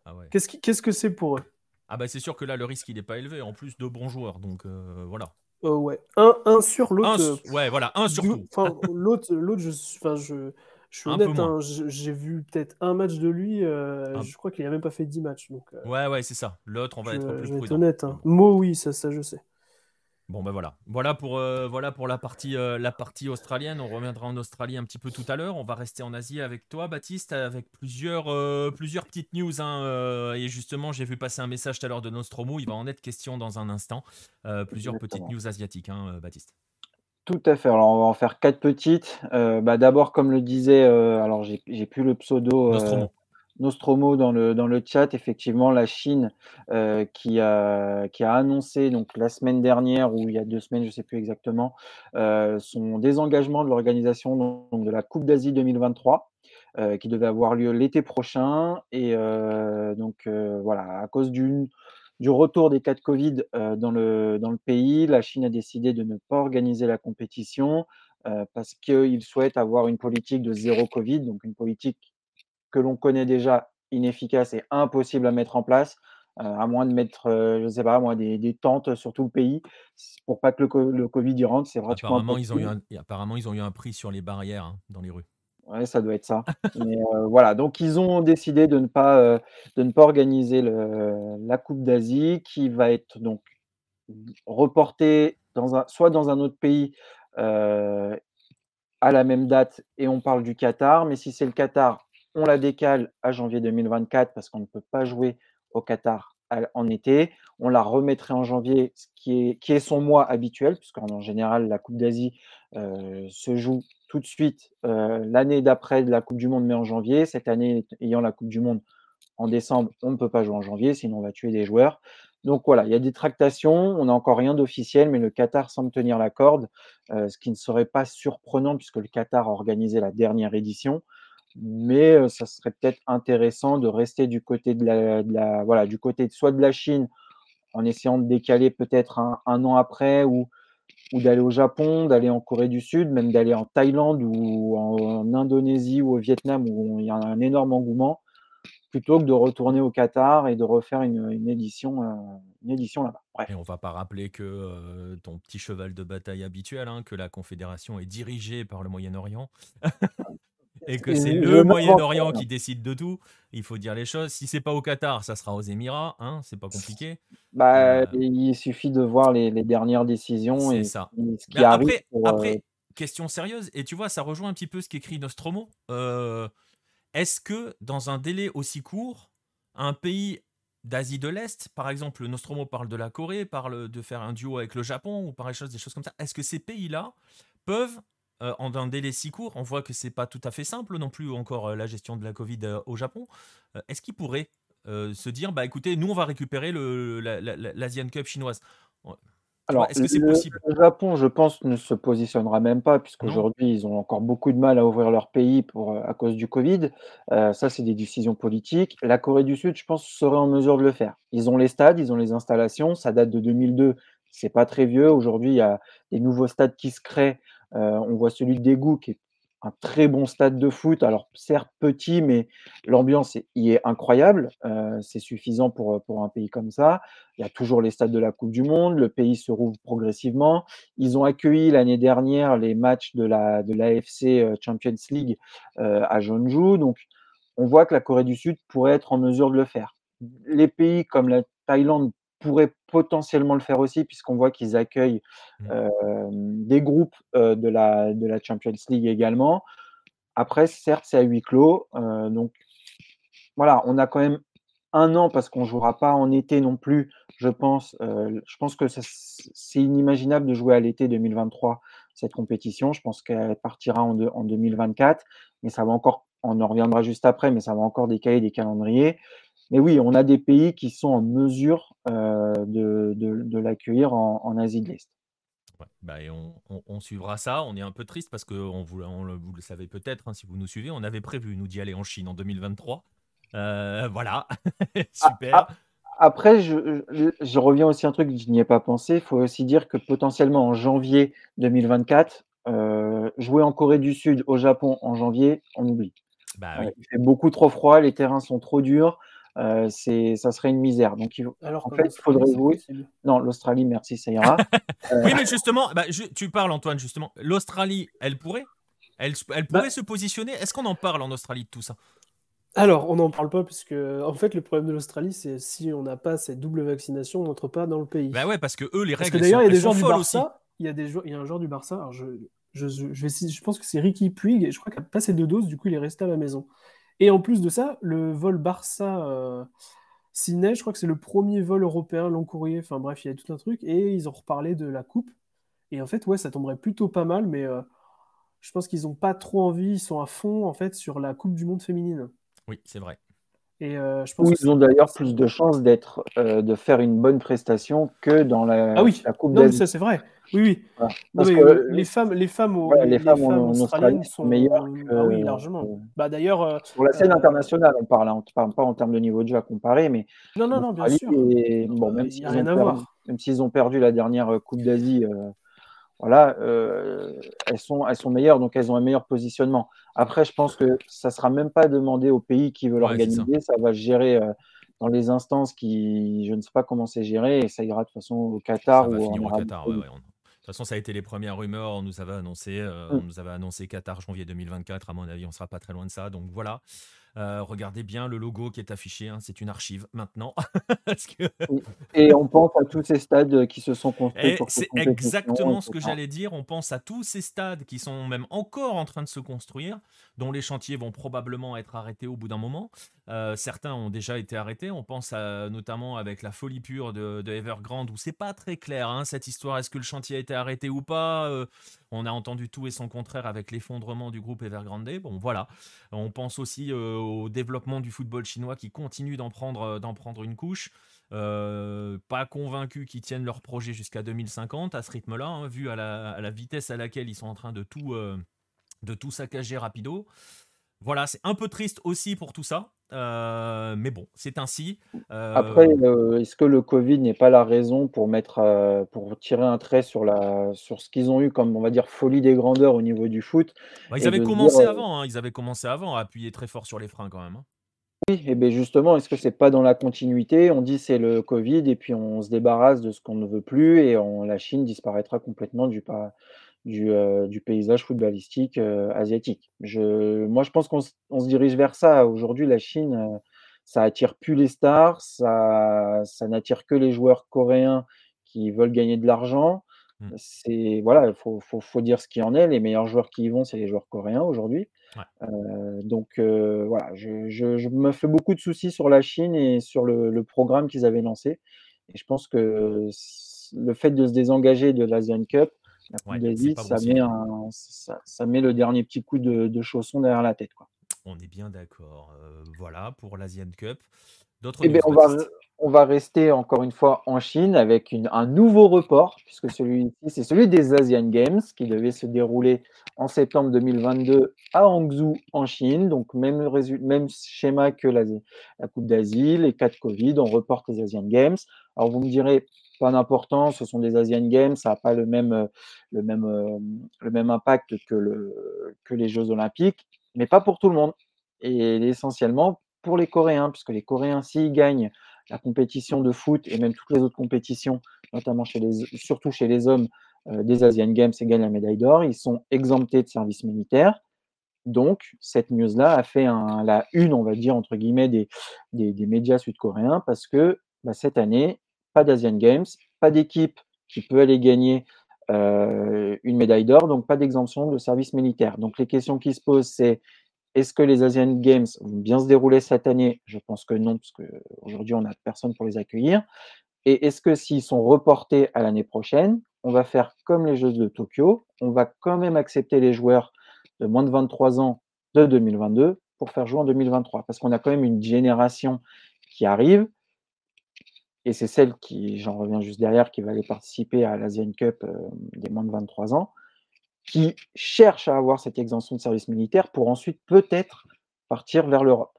Ah Qu'est-ce que c'est pour eux? Ah bah c'est sûr que là le risque il n'est pas élevé. En plus de bons joueurs, donc euh, voilà. Euh, ouais, un, un sur l'autre. Euh, ouais, voilà, un sur tout. l'autre, l'autre, je, enfin, je, je suis honnête. Hein, j'ai vu peut-être un match de lui. Ah. Je crois qu'il a même pas fait 10 matchs. Donc, ouais, ouais, c'est ça. L'autre, on va être plus je vais être honnête. Hein. Mo, oui, ça, ça, je sais. Bon ben voilà, voilà pour, euh, voilà pour la, partie, euh, la partie australienne. On reviendra en Australie un petit peu tout à l'heure. On va rester en Asie avec toi, Baptiste, avec plusieurs, euh, plusieurs petites news. Hein, et justement, j'ai vu passer un message tout à l'heure de Nostromo. Il va en être question dans un instant. plusieurs petites news asiatiques, hein, Baptiste. Tout à fait. Alors on va en faire quatre petites. Bah, d'abord, comme le disait, alors j'ai plus le pseudo. Nostromo. Nostromo dans le, dans le chat, effectivement, la Chine euh, qui, a, qui a annoncé donc, la semaine dernière, ou il y a deux semaines, je ne sais plus exactement, euh, son désengagement de l'organisation de la Coupe d'Asie 2023, euh, qui devait avoir lieu l'été prochain. Et donc, voilà, à cause du retour des cas de Covid dans, le, dans le pays, la Chine a décidé de ne pas organiser la compétition parce qu'ils souhaitent avoir une politique de zéro Covid, donc une politique que l'on connaît déjà inefficace et impossible à mettre en place, euh, à moins de mettre, euh, je sais pas, moi, des, tentes sur tout le pays pour pas que le, Covid y rentre. C'est apparemment ils, ont eu un, apparemment, ils ont eu un prix sur les barrières hein, dans les rues. Ouais, ça doit être ça. Mais euh, voilà, donc ils ont décidé de ne pas, de ne pas organiser le, la Coupe d'Asie qui va être donc reportée dans un, soit dans un autre pays à la même date et on parle du Qatar, mais si c'est le Qatar, on la décale à janvier 2024 parce qu'on ne peut pas jouer au Qatar en été. On la remettrait en janvier, ce qui est, son mois habituel, puisqu'en général, la Coupe d'Asie euh, se joue tout de suite euh, l'année d'après la Coupe du Monde, mais en janvier. Cette année, ayant la Coupe du Monde en décembre, on ne peut pas jouer en janvier, sinon on va tuer des joueurs. Donc voilà, il y a des tractations, on n'a encore rien d'officiel, mais le Qatar semble tenir la corde, euh, ce qui ne serait pas surprenant puisque le Qatar a organisé la dernière édition mais ça serait peut-être intéressant de rester du côté de la, voilà, du côté soit de la Chine en essayant de décaler peut-être un, an après ou, d'aller au Japon, d'aller en Corée du Sud, même d'aller en Thaïlande ou en, Indonésie ou au Vietnam où il y a un énorme engouement, plutôt que de retourner au Qatar et de refaire une, édition, une édition là-bas. Et on va pas rappeler que ton petit cheval de bataille habituel, hein, que la Confédération est dirigée par le Moyen-Orient. Et que c'est le Moyen-Orient qui décide de tout. Il faut dire les choses. Si c'est pas au Qatar, ça sera aux Émirats. Hein, c'est pas compliqué. Bah, euh, il suffit de voir les, dernières décisions et ça. ce qui arrive. Après, euh, question sérieuse. Et tu vois, ça rejoint un petit peu ce qu'écrit Nostromo. Euh, est-ce que dans un délai aussi court, un pays d'Asie de l'Est, par exemple, Nostromo parle de la Corée, parle de faire un duo avec le Japon ou pareil chose, des choses comme ça. Est-ce que ces pays-là peuvent, en un délai si court, on voit que c'est pas tout à fait simple non plus encore la gestion de la Covid au Japon. Est-ce qu'ils pourraient se dire, bah écoutez, nous on va récupérer l'Asian Cup chinoise? Alors, est-ce que c'est possible? Le Japon, je pense, ne se positionnera même pas, puisqu'aujourd'hui, ils ont encore beaucoup de mal à ouvrir leur pays pour, à cause du Covid. ça, c'est des décisions politiques. La Corée du Sud, je pense, serait en mesure de le faire. Ils ont les stades, ils ont les installations. Ça date de 2002, c'est pas très vieux. Aujourd'hui, il y a des nouveaux stades qui se créent. On voit celui de qui est un très bon stade de foot. Alors, certes petit, mais l'ambiance y est incroyable. Euh, c'est suffisant pour, pour un pays comme ça. Il y a toujours les stades de la Coupe du Monde. Le pays se rouvre progressivement. Ils ont accueilli l'année dernière les matchs de la de l'AFC euh, Champions League euh, à Jeonju. Donc, on voit que la Corée du Sud pourrait être en mesure de le faire. Les pays comme la Thaïlande pourraient potentiellement le faire aussi, puisqu'on voit qu'ils accueillent mmh. des groupes de, la, de la Champions League également. Après, certes, c'est à huis clos. donc, voilà, on a quand même un an parce qu'on ne jouera pas en été non plus, je pense. je pense que c'est inimaginable de jouer à l'été 2023 cette compétition. Je pense qu'elle partira en, en 2024, mais ça va encore, on en reviendra juste après, mais ça va encore décaler des calendriers. Mais oui, on a des pays qui sont en mesure euh, de, de, l'accueillir en, Asie de l'Est. bah on, suivra ça. On est un peu triste parce que on vous, vous le savez peut-être hein, si vous nous suivez, on avait prévu nous d'y aller en Chine en 2023. Euh, voilà, super. Ah, ah, après, je, je, reviens aussi à un truc je n'y ai pas pensé. Il faut aussi dire que potentiellement en janvier 2024, euh, jouer en Corée du Sud, au Japon en janvier, on oublie. Bah, oui. il fait beaucoup trop froid, les terrains sont trop durs. Euh, c'est, ça serait une misère. Donc, il, Alors, en fait, il faudrait jouer. Non, l'Australie, merci, ça ira. Euh, oui, mais justement, bah, tu parles, Antoine, justement. L'Australie, elle pourrait? Elle, elle pourrait bah se positionner? Est-ce qu'on en parle en Australie de tout ça? Alors, on n'en parle pas puisque, en fait, le problème de l'Australie, c'est si on n'a pas cette double vaccination, on n'entre pas dans le pays. Bah ouais, parce que eux, les règles. Parce que d'ailleurs, il y a des gens du Barça. Il y a des il y a un joueur du Barça. Alors je, je, je, vais, je pense que c'est Ricky Puig et je crois qu'il a passé deux doses. Du coup, il est resté à la maison. Et en plus de ça, le vol Barça euh, je crois que c'est le premier vol européen long courrier. Enfin bref, il y a tout un truc. Et ils ont reparlé de la coupe. Et en fait, ouais, ça tomberait plutôt pas mal, mais euh, je pense qu'ils n'ont pas trop envie. Ils sont à fond en fait sur la Coupe du Monde féminine. Oui, c'est vrai. Et euh, je pense ils ont d'ailleurs plus de chances d'être, euh, de faire une bonne prestation que dans la, ah oui. la Coupe non, ça c'est vrai. Oui, oui. les femmes, les femmes, les, femmes, en, australiennes sont meilleures. ah oui, largement. Bah d'ailleurs. Pour la scène euh, internationale, on parle, on parle pas en termes de niveau de jeu à comparer, mais. Non, non, non, bien sûr. bon, même s'ils ont, perdu, même s'ils ont perdu la dernière Coupe d'Asie voilà, euh, elles, sont, elles sont meilleures, donc elles ont un meilleur positionnement. Après, je pense que ça ne sera même pas demandé aux pays qui veulent organiser, ça. va se gérer euh, dans les instances qui, je ne sais pas comment c'est géré, et ça ira de toute façon au Qatar ou au Qatar. De toute façon, ça a été les premières rumeurs. On nous avait annoncé, euh, on mm. nous avait annoncé Qatar janvier 2024. À mon avis, on sera pas très loin de ça. Donc voilà. Euh, regardez bien le logo qui est affiché, hein, c'est une archive maintenant. Et on pense à tous ces stades qui se sont construits. C'est exactement ce que j'allais dire. On pense à tous ces stades qui sont même encore en train de se construire, dont les chantiers vont probablement être arrêtés au bout d'un moment. Euh, certains ont déjà été arrêtés. On pense notamment avec la folie pure de, Evergrande, où c'est pas très clair hein, cette histoire. Est-ce que le chantier a été arrêté ou pas euh, On a entendu tout et son contraire avec l'effondrement du groupe Evergrande. Bon, voilà. On pense aussi au développement du football chinois qui continue d'en prendre, euh, une couche. Euh, pas convaincus qu'ils tiennent leur projet jusqu'à 2050 à ce rythme-là, hein, vu à la, vitesse à laquelle ils sont en train de tout, euh, de tout saccager rapido. Voilà, c'est un peu triste aussi pour tout ça. Euh, mais bon, c'est ainsi. Euh, Après, euh, est-ce que le Covid n'est pas la raison pour mettre, pour tirer un trait sur la sur ce qu'ils ont eu comme, on va dire, folie des grandeurs au niveau du foot bah, ils avaient commencé avant, hein, ils avaient commencé avant à appuyer très fort sur les freins quand même, hein. Oui et bien justement, est-ce que c'est pas dans la continuité? On dit: «C'est le Covid» et puis on se débarrasse de ce qu'on ne veut plus et la Chine disparaîtra complètement du pas du, du paysage footballistique asiatique. Je, moi, je pense qu'on se dirige vers ça. Aujourd'hui, la Chine, ça attire plus les stars, ça, ça n'attire que les joueurs coréens qui veulent gagner de l'argent. Mmh. C'est voilà, il faut, faut, faut, dire ce qui en est. Les meilleurs joueurs qui y vont, c'est les joueurs coréens aujourd'hui. donc voilà, je, je, je, me fais beaucoup de soucis sur la Chine et sur le, le programme qu'ils avaient lancé. Et je pense que le fait de se désengager de l'Asian Cup La Coupe d'Asie, ça, met ça, met le dernier petit coup de, chausson derrière la tête. Quoi. On est bien d'accord. voilà pour l'Asian Cup. D'autres eh ben, on, va, on va rester encore une fois en Chine avec un nouveau report, puisque celui-ci, c'est celui des Asian Games qui devait se dérouler en septembre 2022 à Hangzhou en Chine. Donc, même, même schéma que la, Coupe d'Asie, les cas de Covid, on reporte les Asian Games. Alors, vous me direz, pas d'importance, ce sont des Asian Games, ça n'a pas le même, le, même, le même impact que, le, que les Jeux Olympiques, mais pas pour tout le monde. Et essentiellement pour les Coréens, puisque les Coréens, s'ils gagnent la compétition de foot et même toutes les autres compétitions, notamment chez les, surtout chez les hommes euh, des Asian Games et gagnent la médaille d'or, ils sont exemptés de service militaire. Donc, cette news-là a fait la une, on va dire, entre guillemets, des, des, médias sud-coréens parce que bah, cette année, pas d'Asian Games, pas d'équipe qui peut aller gagner euh, une médaille d'or, donc pas d'exemption de service militaire. Donc, les questions qui se posent, c'est est-ce que les Asian Games vont bien se dérouler cette année? Je pense que non, parce qu'aujourd'hui, on n'a personne pour les accueillir. Et est-ce que s'ils sont reportés à l'année prochaine, on va faire comme les Jeux de Tokyo, on va quand même accepter les joueurs de moins de 23 ans de 2022 pour faire jouer en 2023 Parce qu'on a quand même une génération qui arrive, et c'est celle qui, j'en reviens juste derrière, qui va aller participer à l'Asian Cup euh, des moins de 23 ans qui cherchent à avoir cette exemption de service militaire pour ensuite peut-être partir vers l'Europe.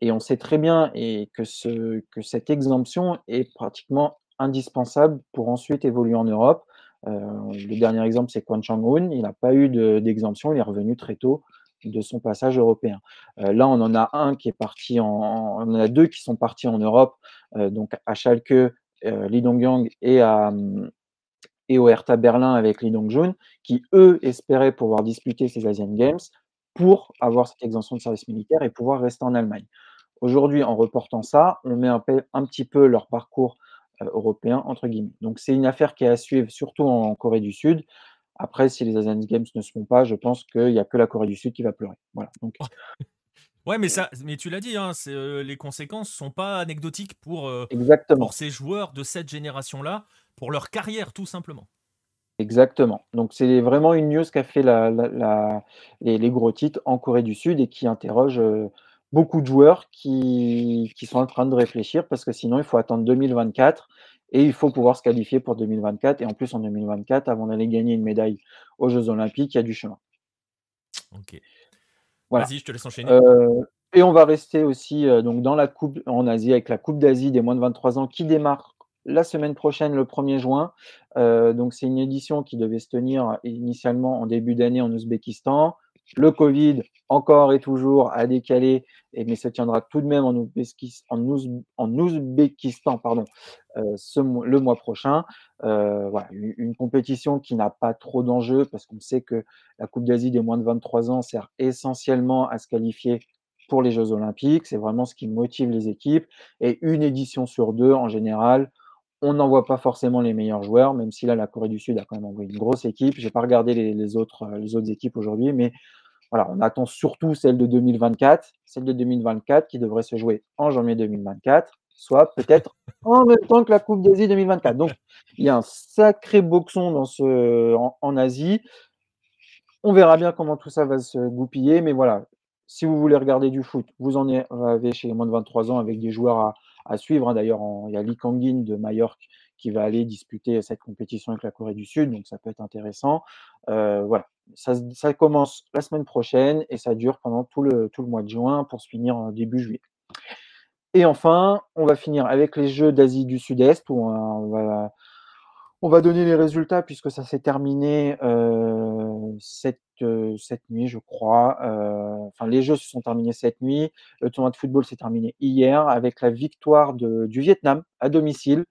Et on sait très bien et que, ce, que cette exemption est pratiquement indispensable pour ensuite évoluer en Europe. Euh, le dernier exemple, c'est Kwon Chang-un. Il n'a pas eu d'exemption, il est revenu très tôt de son passage européen. Euh, là, on en a un qui est parti on en a deux qui sont partis en Europe, donc à Schalke, Lee Dong-yang et à, et au Hertha Berlin avec Lee Dong-jun, qui eux espéraient pouvoir disputer ces Asian Games pour avoir cette exemption de service militaire et pouvoir rester en Allemagne. Aujourd'hui, en reportant ça, on met un, petit peu leur parcours euh, européen entre guillemets. Donc c'est une affaire qui est à suivre, surtout en Corée du Sud. Après, si les Asian Games ne se font pas, je pense qu'il n'y a que la Corée du Sud qui va pleurer. Voilà. Donc, Ouais, mais ça, mais tu l'as dit, hein, euh, les conséquences sont pas anecdotiques pour, euh, pour ces joueurs de cette génération-là pour leur carrière, tout simplement. Exactement. Donc c'est vraiment une news qui a fait la, les, gros titres en Corée du Sud et qui interroge euh, beaucoup de joueurs qui, sont en train de réfléchir parce que sinon il faut attendre 2024 et il faut pouvoir se qualifier pour 2024 et en plus en 2024 avant d'aller gagner une médaille aux Jeux Olympiques il y a du chemin. Ok. Vas-y, je te laisse enchaîner. Euh, et on va rester aussi euh, donc dans la coupe en Asie avec la Coupe d'Asie des moins de 23 ans qui démarre la semaine prochaine, le 1er juin. Euh, donc, c'est une édition qui devait se tenir initialement en début d'année en Ouzbékistan. Le Covid, encore et toujours, a décalé, et, mais se tiendra tout de même en, Ouzbékistan, pardon, euh, le mois prochain. Euh, voilà, une, compétition qui n'a pas trop d'enjeux parce qu'on sait que la Coupe d'Asie des moins de 23 ans sert essentiellement à se qualifier pour les Jeux Olympiques. C'est vraiment ce qui motive les équipes. Et une édition sur deux, en général, on n'envoie pas forcément les meilleurs joueurs, même si là, la Corée du Sud a quand même envoyé une grosse équipe. Je n'ai pas regardé les, autres, euh, les autres équipes aujourd'hui, mais voilà, on attend surtout celle de 2024, celle de 2024 qui devrait se jouer en janvier 2024, soit peut-être en même temps que la Coupe d'Asie 2024. Donc, il y a un sacré boxon en, Asie. On verra bien comment tout ça va se goupiller, mais voilà, si vous voulez regarder du foot, vous en avez chez les moins de 23 ans avec des joueurs à, à suivre. Hein. D'ailleurs, il y a Lee Kangin de Majorque qui va aller disputer cette compétition avec la Corée du Sud, donc ça peut être intéressant. Euh, voilà, ça, commence la semaine prochaine et ça dure pendant tout le, tout le mois de juin pour se finir début juillet. Et enfin, on va finir avec les Jeux d'Asie du Sud-Est où on va, on va donner les résultats puisque ça s'est terminé euh, cette, euh, cette, nuit, je crois. Euh, enfin, les jeux se sont terminés cette nuit. Le tournoi de football s'est terminé hier avec la victoire de, du Vietnam à domicile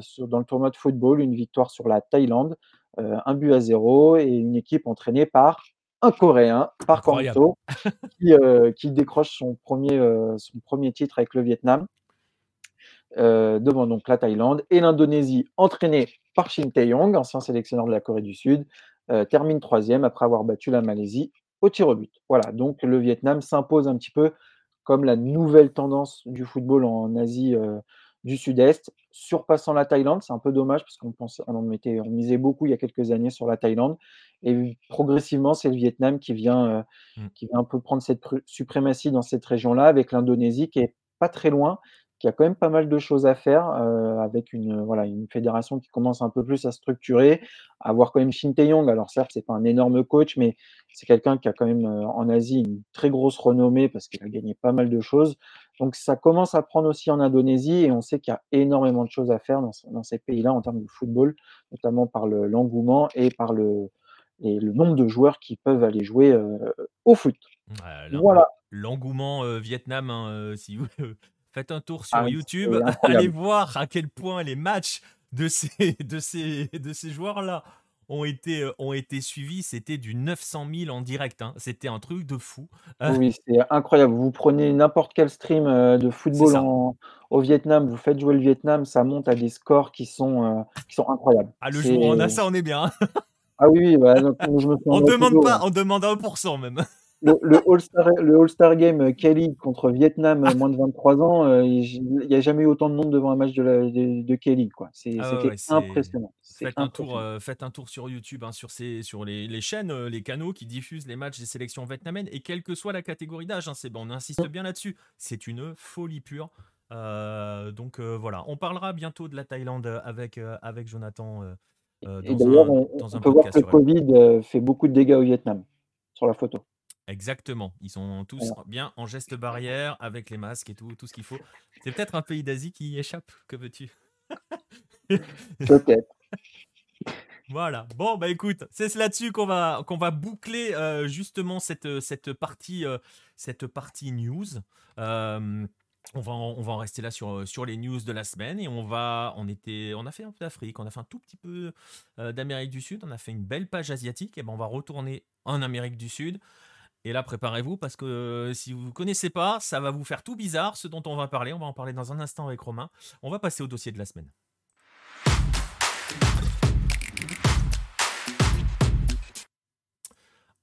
sur, dans le tournoi de football, une victoire sur la Thaïlande, un but à zéro et une équipe entraînée par un Coréen, par Kwangto, qui, qui, décroche son premier, son premier titre avec le Vietnam. Euh, devant donc la Thaïlande et l'Indonésie, entraînée par Shin Tae-yong, ancien sélectionneur de la Corée du Sud, euh, termine troisième après avoir battu la Malaisie au tir au but. Voilà, donc le Vietnam s'impose un petit peu comme la nouvelle tendance du football en Asie euh, du Sud-Est, surpassant la Thaïlande. C'est un peu dommage parce qu'on pensait, on mettait, on misait beaucoup il y a quelques années sur la Thaïlande. Et progressivement, c'est le Vietnam qui vient, mmh. qui vient un peu prendre cette suprématie dans cette région-là, avec l'Indonésie qui est pas très loin, qui a quand même pas mal de choses à faire, euh, avec une, voilà, une fédération qui commence un peu plus à structurer, à avoir quand même Shin Tae-yong. Alors certes, c'est pas un énorme coach, mais c'est quelqu'un qui a quand même euh, en Asie une très grosse renommée parce qu'il a gagné pas mal de choses. Donc ça commence à prendre aussi en Indonésie et on sait qu'il y a énormément de choses à faire dans, dans ces pays-là en termes de football, notamment par l'engouement et par le, et le nombre de joueurs qui peuvent aller jouer euh, au foot. voilà. L'engouement Vietnam, hein, si vous Faites un tour sur ah YouTube, allez voir à quel point les matchs de ces, de ces, de ces joueurs-là ont été, euh, ont été suivis. C'était du 900 000 en direct. Hein. C'était un truc de fou. Oui, c'est incroyable. Vous prenez n'importe quel stream euh, de football au Vietnam, vous faites jouer le Vietnam, ça monte à des scores qui sont, euh, qui sont incroyables. Ah, le jour où on a ça, on est bien. Hein. ah oui, bah, je me on demande pas, on demande 1% même le, All-Star Game Kelly contre Vietnam moins de 23 ans, euh, il n'y a jamais eu autant de monde devant un match de, de, Kelly. Ah c'était impressionnant. Faites un, tour, euh, faites un tour sur YouTube, hein, sur, ces, sur les, chaînes, euh, les canaux qui diffusent les matchs des sélections vietnamiennes, et quelle que soit la catégorie d'âge, hein, on insiste bien là-dessus. C'est une folie pure. donc voilà, on parlera bientôt de la Thaïlande avec, avec Jonathan. et d'ailleurs, on, on peut voir que le Covid fait beaucoup de dégâts au Vietnam sur la photo. Exactement. Ils sont tous bien en geste barrière, avec les masques et tout, tout ce qu'il faut. C'est peut-être un pays d'Asie qui échappe. Que veux-tu? Peut-être. Voilà. Bon, bah écoute, c'est là-dessus qu'on va, qu'on va boucler euh, justement cette, cette, partie, euh, cette partie news. Euh, on va, en, on va en rester là sur, sur les news de la semaine et on va, on était, on a fait un peu d'Afrique, on a fait un tout petit peu d'Amérique du Sud, on a fait une belle page asiatique et ben on va retourner en Amérique du Sud. Et là, préparez-vous parce que euh, si vous ne connaissez pas, ça va vous faire tout bizarre ce dont on va parler. On va en parler dans un instant avec Romain. On va passer au dossier de la semaine.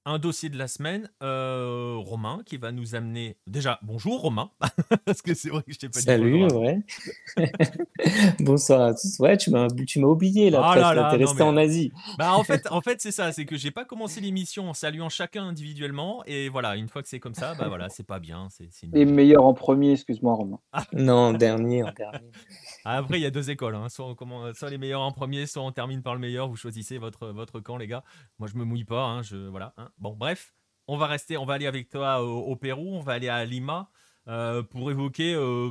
Un dossier de la semaine, euh, Romain, qui va nous amener. Déjà, bonjour Romain, parce que c'est vrai que je t'ai pas Salut, dit. Salut, ouais. Bonsoir à tous. Ouais, tu m'as, tu m'as oublié là, ah là, t'es resté en Asie. Bah, en fait, en fait c'est ça, c'est que j'ai pas commencé l'émission en saluant chacun individuellement, et voilà, une fois que c'est comme ça, bah voilà, c'est pas bien. C'est, Et meilleur en premier, excuse-moi Romain. Non, dernier, en dernier. Après, il y a deux écoles. Hein. Soit, soit, les meilleurs en premier, soit on termine par le meilleur. Vous choisissez votre, votre camp, les gars. Moi, je me mouille pas. Hein. Je, voilà, hein. Bon, bref, on va rester, on va aller avec toi au, Pérou. On va aller à Lima euh, pour évoquer, euh,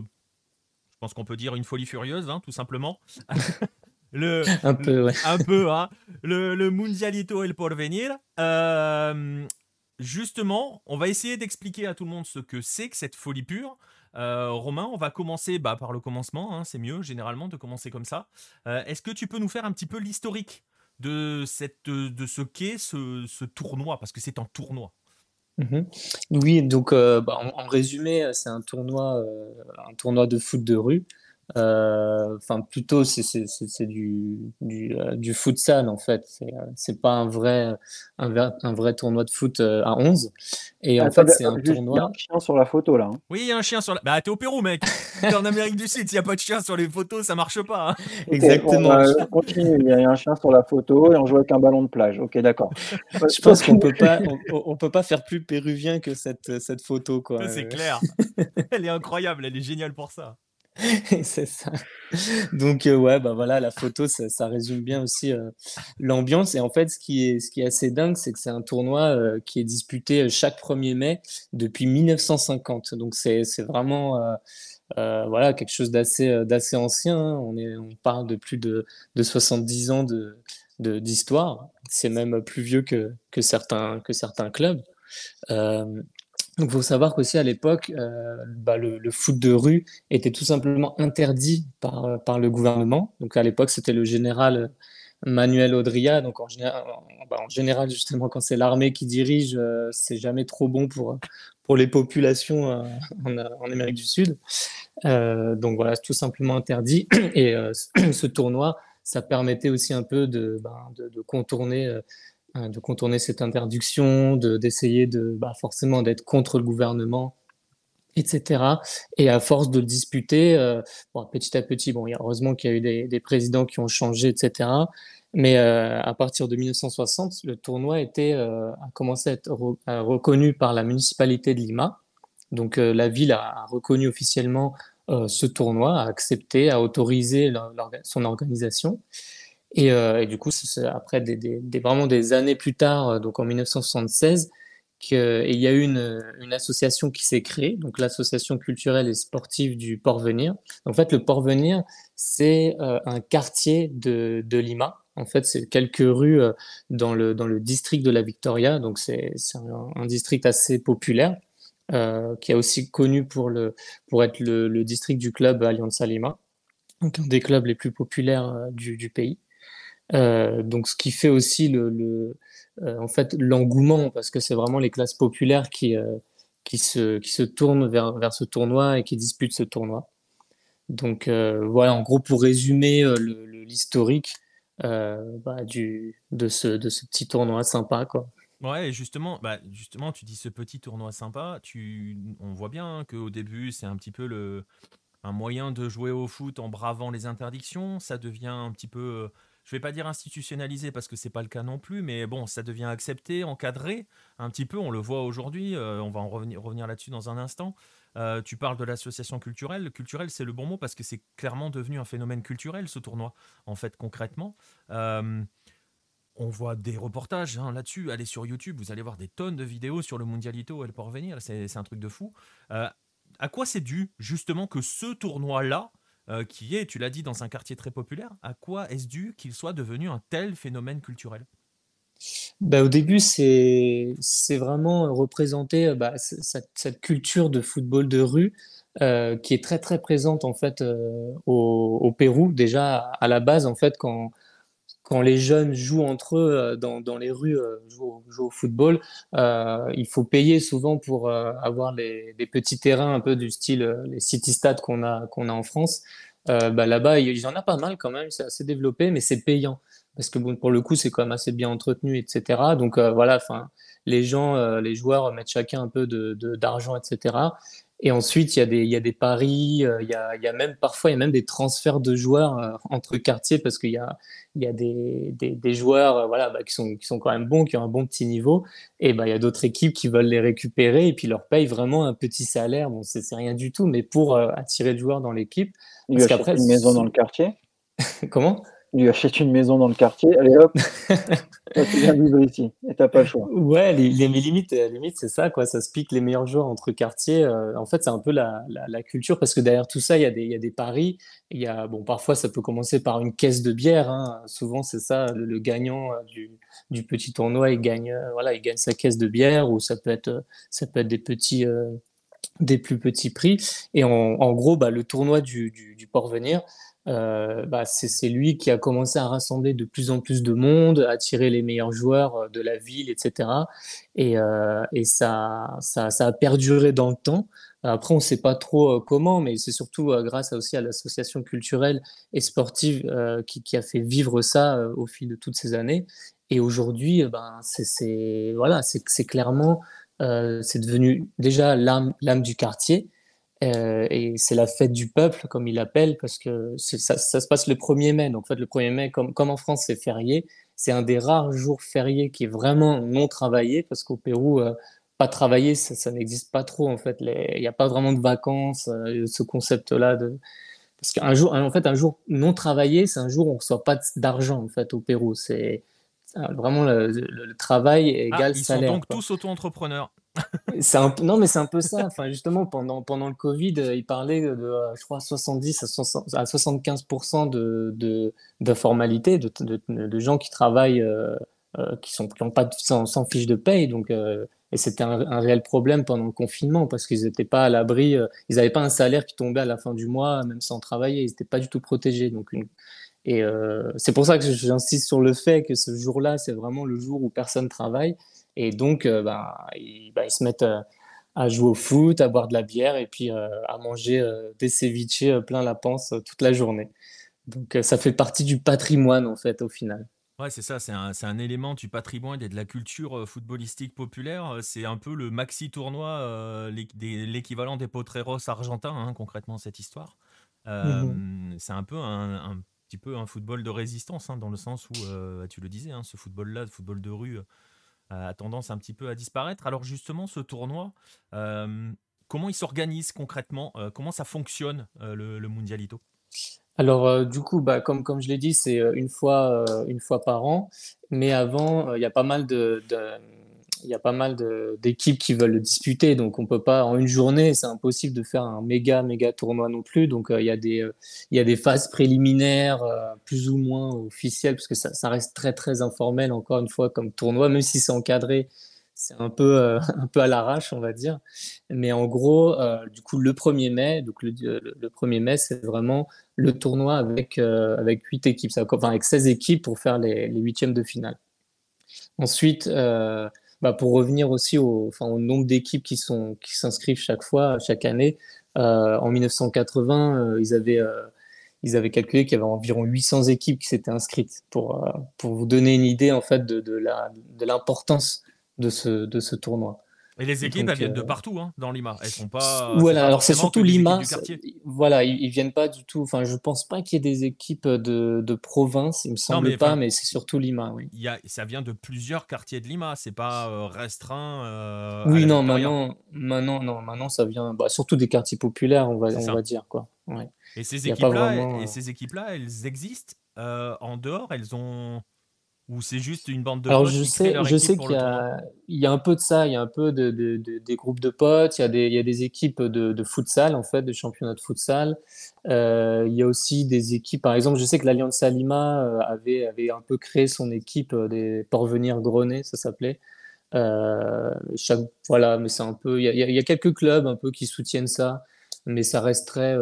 je pense qu'on peut dire une folie furieuse, tout simplement. le, un peu, ouais. Un peu, le, le Mundialito El Porvenir. Euh, justement, on va essayer d'expliquer à tout le monde ce que c'est que cette folie pure. Euh, Romain, on va commencer bah, par le commencement, hein, c'est mieux généralement de commencer comme ça. Euh, est-ce que tu peux nous faire un petit peu l'historique de, cette, de ce qu'est ce, tournoi Parce que c'est un tournoi. Mhm. Oui, donc euh, bah, en, résumé, c'est un tournoi, un tournoi de foot de rue euh, enfin, plutôt, c'est du, du, euh, du, futsal en fait. C'est euh, pas un vrai, un, vrai, un vrai tournoi de foot à 11. Et en fait, c'est un tournoi. Il y a un chien sur la photo là. Hein. Oui, il y a un chien sur la. Bah, t'es au Pérou, mec. t'es en Amérique du Sud. S'il n'y a pas de chien sur les photos, ça marche pas. Hein. Exactement. On continue. Il y a un chien sur la photo et on joue avec un ballon de plage. Ok, d'accord. Je pense qu'on peut pas, on, peut pas faire plus péruvien que cette, cette photo, quoi. C'est clair. elle est incroyable. Elle est géniale pour ça. c'est ça. Donc euh, ouais, bah voilà, la photo, ça, résume bien aussi euh, l'ambiance. Et en fait, ce qui est, ce qui est assez dingue, c'est que c'est un tournoi euh, qui est disputé chaque 1er mai depuis 1950. Donc c'est vraiment voilà, quelque chose d'assez d'assez ancien. Hein. On, est, on parle de plus de, de 70 ans de d'histoire. c'est même plus vieux que, que, certains, que certains clubs. Donc, il faut savoir qu'aussi à l'époque, euh, bah, le, foot de rue était tout simplement interdit par, par le gouvernement. Donc, à l'époque, c'était le général Manuel Odria. Donc, en général, bah, en général justement, quand c'est l'armée qui dirige, euh, c'est jamais trop bon pour, pour les populations euh, en, Amérique du Sud. donc, voilà, tout simplement interdit. Et ce tournoi, ça permettait aussi un peu de, de contourner euh, de contourner cette interdiction, d'essayer de, bah, forcément d'être contre le gouvernement etc. Et à force de le disputer, petit à petit, bon, heureusement qu'il y a eu des, présidents qui ont changé, etc. Mais à partir de 1960, le tournoi était, a commencé à être reconnu par la municipalité de Lima. Donc la ville a, reconnu officiellement ce tournoi, a accepté, a autorisé son organisation. Euh, et, du coup, c'est après vraiment des années plus tard, euh, donc en 1976, qu'il y a eu une, association qui s'est créée, donc l'association culturelle et sportive du Porvenir. En fait, le Porvenir, c'est euh, un quartier de, Lima. En fait, c'est quelques rues dans le, dans le district de la Victoria, donc c'est un, district assez populaire, qui est aussi connu pour, le, pour être le, district du club Alianza Lima, donc un des clubs les plus populaires du pays. Euh, donc, ce qui fait aussi le, euh, en fait l'engouement, parce que c'est vraiment les classes populaires qui, euh, qui, se, qui se tournent vers, vers ce tournoi et qui disputent ce tournoi. Donc voilà, en gros, pour résumer l'historique bah, du, de, ce, de ce petit tournoi sympa, quoi. Ouais, justement, bah, justement, tu dis ce petit tournoi sympa. Tu, on voit bien qu'au début, c'est un petit peu le, un moyen de jouer au foot en bravant les interdictions. Ça devient un petit peu je vais pas dire institutionnalisé parce que c'est pas le cas non plus, mais bon, ça devient accepté, encadré un petit peu. On le voit aujourd'hui. Euh, on va en revenir, là-dessus dans un instant. Euh, tu parles de l'association culturelle. Culturelle, c'est le bon mot parce que c'est clairement devenu un phénomène culturel ce tournoi. En fait, concrètement. Euh, on voit des reportages hein, là-dessus. Allez sur YouTube, vous allez voir des tonnes de vidéos sur le Mundialito et le Porvenir. C'est un truc de fou. à quoi c'est dû justement que ce tournoi-là euh, qui est, tu l'as dit, dans un quartier très populaire. À quoi est-ce dû qu'il soit devenu un tel phénomène culturel? Bah, au début, c'est vraiment représenter euh, bah, cette, culture de football de rue euh, qui est très très présente en fait au, au, Pérou. Déjà à la base, en fait, quand, quand les jeunes jouent entre eux euh, dans, dans les rues, euh, jouent, au football, euh, il faut payer souvent pour avoir les, des petits terrains un peu du style les city stades qu'on a, qu'on a en France. bah, Là-bas, il y en a pas mal quand même, c'est assez développé, mais c'est payant. Parce que pour le coup, c'est quand même assez bien entretenu, etc. Donc voilà, les gens, les joueurs mettent chacun un peu d'argent, de, d'argent, etc. Et ensuite, il y a des, il y a des paris, euh, il, y a, il y a même parfois il y a même des transferts de joueurs euh, entre quartiers parce qu'il y a, il y a des, des, des joueurs euh, voilà, bah, qui, sont, qui sont quand même bons, qui ont un bon petit niveau. Et bah, il y a d'autres équipes qui veulent les récupérer et puis leur payent vraiment un petit salaire. Bon, c'est rien du tout, mais pour attirer le joueur dans l'équipe. Parce qu'après, une maison dans le quartier. Comment? Lui achète une maison dans le quartier, allez hop, tu viens vivre ici, et t'as pas le choix. Ouais, les, les limites, limite, c'est ça, quoi. Ça se pique les meilleurs joueurs entre quartiers. Euh, en fait, c'est un peu la, la, culture, parce que derrière tout ça, il y, a des, y a des paris. Il y a, bon, parfois, ça peut commencer par une caisse de bière. Hein. Souvent, c'est ça, le, gagnant euh, du, du, petit tournoi, il gagne, euh, voilà, il gagne sa caisse de bière, ou ça peut être, ça peut être des petits. des plus petits prix. Et en, en gros, bah, le tournoi du, du, du Porvenir, euh, bah, c'est lui qui a commencé à rassembler de plus en plus de monde, à attirer les meilleurs joueurs euh, de la ville, etc. Et, euh, et ça, ça, ça, a perduré dans le temps. Après, on ne sait pas trop euh, comment, mais c'est surtout euh, grâce aussi à l'association culturelle et sportive qui, qui, a fait vivre ça au fil de toutes ces années. Et aujourd'hui, ben, c'est voilà, clairement, c'est devenu déjà l'âme du quartier. Euh, et c'est la fête du peuple, comme il l'appelle, parce que ça, ça, se passe le 1er mai. Donc, en fait, le 1er mai, comme, comme en France, c'est férié. C'est un des rares jours fériés qui est vraiment non travaillé, parce qu'au Pérou, euh, pas travailler, ça, ça n'existe pas trop, en fait. Il n'y a pas vraiment de vacances, euh, ce concept-là. De... Parce qu'un jour, en fait, un jour non travaillé, c'est un jour où on ne reçoit pas d'argent, en fait, au Pérou. C'est vraiment le, travail égale ah, salaire. Ils sont donc tous auto-entrepreneurs non, mais c'est un peu ça. Enfin, justement, pendant, pendant le Covid, euh, il parlait de, euh, je crois, 70 à, 75% de, de, de formalités, de, de, gens qui travaillent, euh, qui sont qui n'ont pas sans, sans, fiche de paye. Donc, et c'était un, réel problème pendant le confinement parce qu'ils n'étaient pas à l'abri, ils n'avaient pas un salaire qui tombait à la fin du mois, même sans travailler. Ils n'étaient pas du tout protégés. Donc, et c'est pour ça que j'insiste sur le fait que ce jour-là, c'est vraiment le jour où personne travaille. Et donc, bah, ils, bah, ils, se mettent euh, à jouer au foot, à boire de la bière et puis euh, à manger des ceviches plein la panse toute la journée. Donc, ça fait partie du patrimoine, en fait, au final. Ouais, c'est ça, c'est un, un élément du patrimoine et de la culture footballistique populaire. C'est un peu le maxi tournoi, l'équivalent des Potreros argentins, hein, concrètement, cette histoire. Mmh c'est un peu un, petit peu un football de résistance, hein, dans le sens où, tu le disais, hein, ce football-là, le football de rue, a tendance un petit peu à disparaître. Alors justement, ce tournoi, comment il s'organise concrètement Comment ça fonctionne, le, le Mundialito? Alors, euh, du coup, bah, comme, comme je l'ai dit, c'est euh, une fois, euh, une fois par an. Mais avant, il y a pas mal de, il y a pas mal d'équipes qui veulent le disputer. Donc, on peut pas, en une journée, c'est impossible de faire un méga, méga tournoi non plus. Donc, il y a des, il y a des phases préliminaires, plus ou moins officielles, parce que ça, reste très, très informel, encore une fois, comme tournoi, même si c'est encadré c'est un peu, euh, un peu à l'arrache, on va dire. Mais en gros, euh, du coup, le 1er mai, le, le 1er mai, c'est vraiment le tournoi avec, euh, avec 8 équipes, enfin avec 16 équipes pour faire les, les huitièmes de finale. Ensuite, bah, pour revenir aussi au, nombre d'équipes qui s'inscrivent chaque fois, chaque année, en 1980, ils avaient ils avaient calculé qu'il y avait environ 800 équipes qui s'étaient inscrites pour, vous donner une idée en fait de, l'importance de ce, de ce tournoi. Et les équipes, elles viennent de euh, partout hein, dans Lima. Elles sont pas. Voilà, alors c'est surtout Lima. Voilà, ils, viennent pas du tout. Enfin, je pense pas qu'il y ait des équipes de, de province. Il me semble pas, mais c'est surtout Lima. Oui. Y a, ça vient de plusieurs quartiers de Lima. C'est pas euh, restreint. Euh, oui, non, maintenant, maintenant, non, maintenant, ça vient bah, surtout des quartiers populaires, on va, on va dire quoi. Ouais. Et ces équipes-là, et ces équipes-là, elles existent en dehors. Elles ont ou c'est juste une bande de Alors je sais, je sais qu'il y, a, il y a un peu de ça, il y a un peu de, de, des groupes de potes, il y a des, il y a des équipes de, futsal en fait, de championnat de futsal. Euh, il y a aussi des équipes, par exemple, je sais que l'Alliance Salima euh, avait, avait un peu créé son équipe euh, des Porvenir Grenet, ça s'appelait. Euh, chaque, voilà, mais c'est un peu, il y, a, il y, a, quelques clubs un peu qui soutiennent ça, mais ça reste très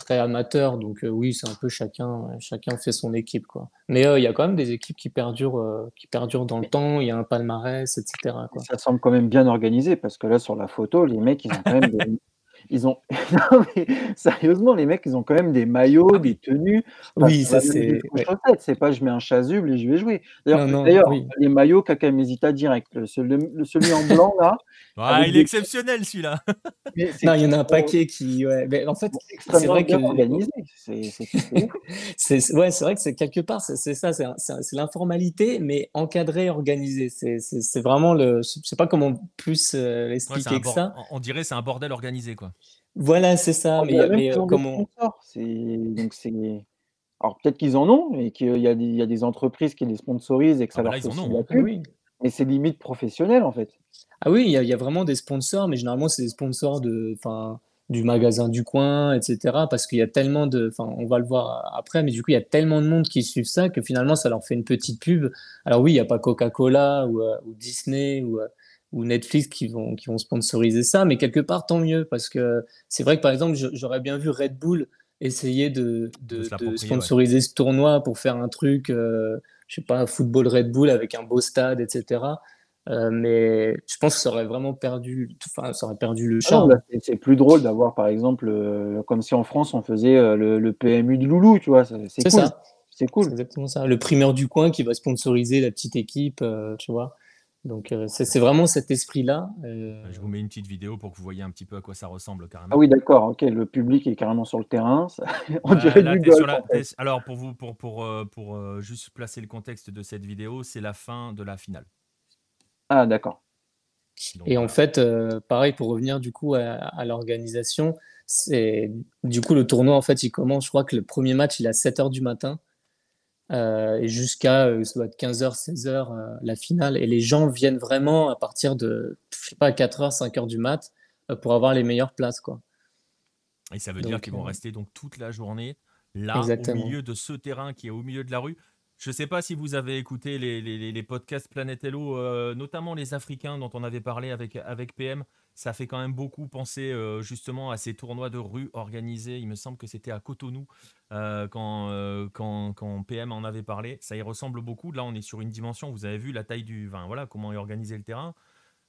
très amateur, donc euh, oui, c'est un peu chacun, chacun fait son équipe, quoi. Mais euh, il y a quand même des équipes qui perdurent, euh, qui perdurent dans le temps. Il y a un palmarès, etc. Quoi. Ça semble quand même bien organisé parce que là, sur la photo, les mecs, ils ont quand même des, ils ont. non, mais sérieusement, les mecs, ils ont quand même des maillots, des tenues. oui, ça c'est. C'est pas je mets un chasuble et je vais jouer. D'ailleurs, les maillots, Kaka Mesita direct. Le, celui en blanc là. Ah, il est exceptionnel celui-là. non, il y en a un paquet qui. Ouais. Mais en fait, c'est vrai que. organisé. C'est ouais, c'est vrai que c'est quelque part, c'est ça, c'est l'informalité, mais encadré, organisé. C'est vraiment le. Je sais pas comment plus euh, l'expliquer que ça. On dirait c'est un bordel organisé quoi. Voilà, c'est ça. Mais, mais euh, comment Donc c'est. Alors peut-être qu'ils en ont et qu'il y, y, a des entreprises qui les sponsorisent et que ça ah bah leur fait la pub. Oui. Mais c'est limite professionnel en fait. Ah oui, il y, y, a vraiment des sponsors, mais généralement c'est des sponsors de, du magasin du coin, etc. Parce qu'il y a tellement de, enfin, on va le voir après, mais du coup il y a tellement de monde qui suivent ça que finalement ça leur fait une petite pub. Alors oui, il n'y a pas Coca-Cola ou, euh, ou, Disney ou, euh, ou Netflix qui vont, qui vont sponsoriser ça, mais quelque part, tant mieux, parce que c'est vrai que par exemple, j'aurais bien vu Red Bull essayer de, de, sponsoriser ce tournoi pour faire un truc, euh, je sais pas, football Red Bull avec un beau stade, etc. Euh, mais je pense que ça aurait vraiment perdu, enfin, ça aurait perdu le ah charme. c'est plus drôle d'avoir, par exemple, euh, comme si en France on faisait le, PMU de Loulou, tu vois, c'est cool. C'est cool. exactement ça. Le primeur du coin qui va sponsoriser la petite équipe, tu vois. Donc euh, c'est vraiment cet esprit-là. Euh. Je vous mets une petite vidéo pour que vous voyez un petit peu à quoi ça ressemble carrément. Ah oui, d'accord. Ok, le public est carrément sur le terrain. On dirait du golf, Alors pour vous, pour, pour, euh, pour, juste placer le contexte de cette vidéo, c'est la fin de la finale. Ah d'accord. Et en fait, pareil pour revenir du coup à, à l'organisation, c'est du coup le tournoi en fait il commence. Je crois que le premier match il est à 7 h du matin. Euh, et jusqu'à euh, ça doit être 15h, 16h euh, la finale. Et les gens viennent vraiment à partir de, je sais pas, 4h, 5h du mat pour avoir les meilleures places. Quoi. Et ça veut dire qu'ils vont rester donc toute la journée là, au milieu de ce terrain qui est au milieu de la rue. Je ne sais pas si vous avez écouté les, les, les podcasts Planète Hello, notamment les Africains dont on avait parlé avec, avec PM ça fait quand même beaucoup penser euh, justement à ces tournois de rue organisés. Il me semble que c'était à Cotonou euh, euh, quand, quand, PM en avait parlé. Ça y ressemble beaucoup. Là, on est sur une dimension. Vous avez vu la taille du. Enfin, voilà, comment est organisé le terrain.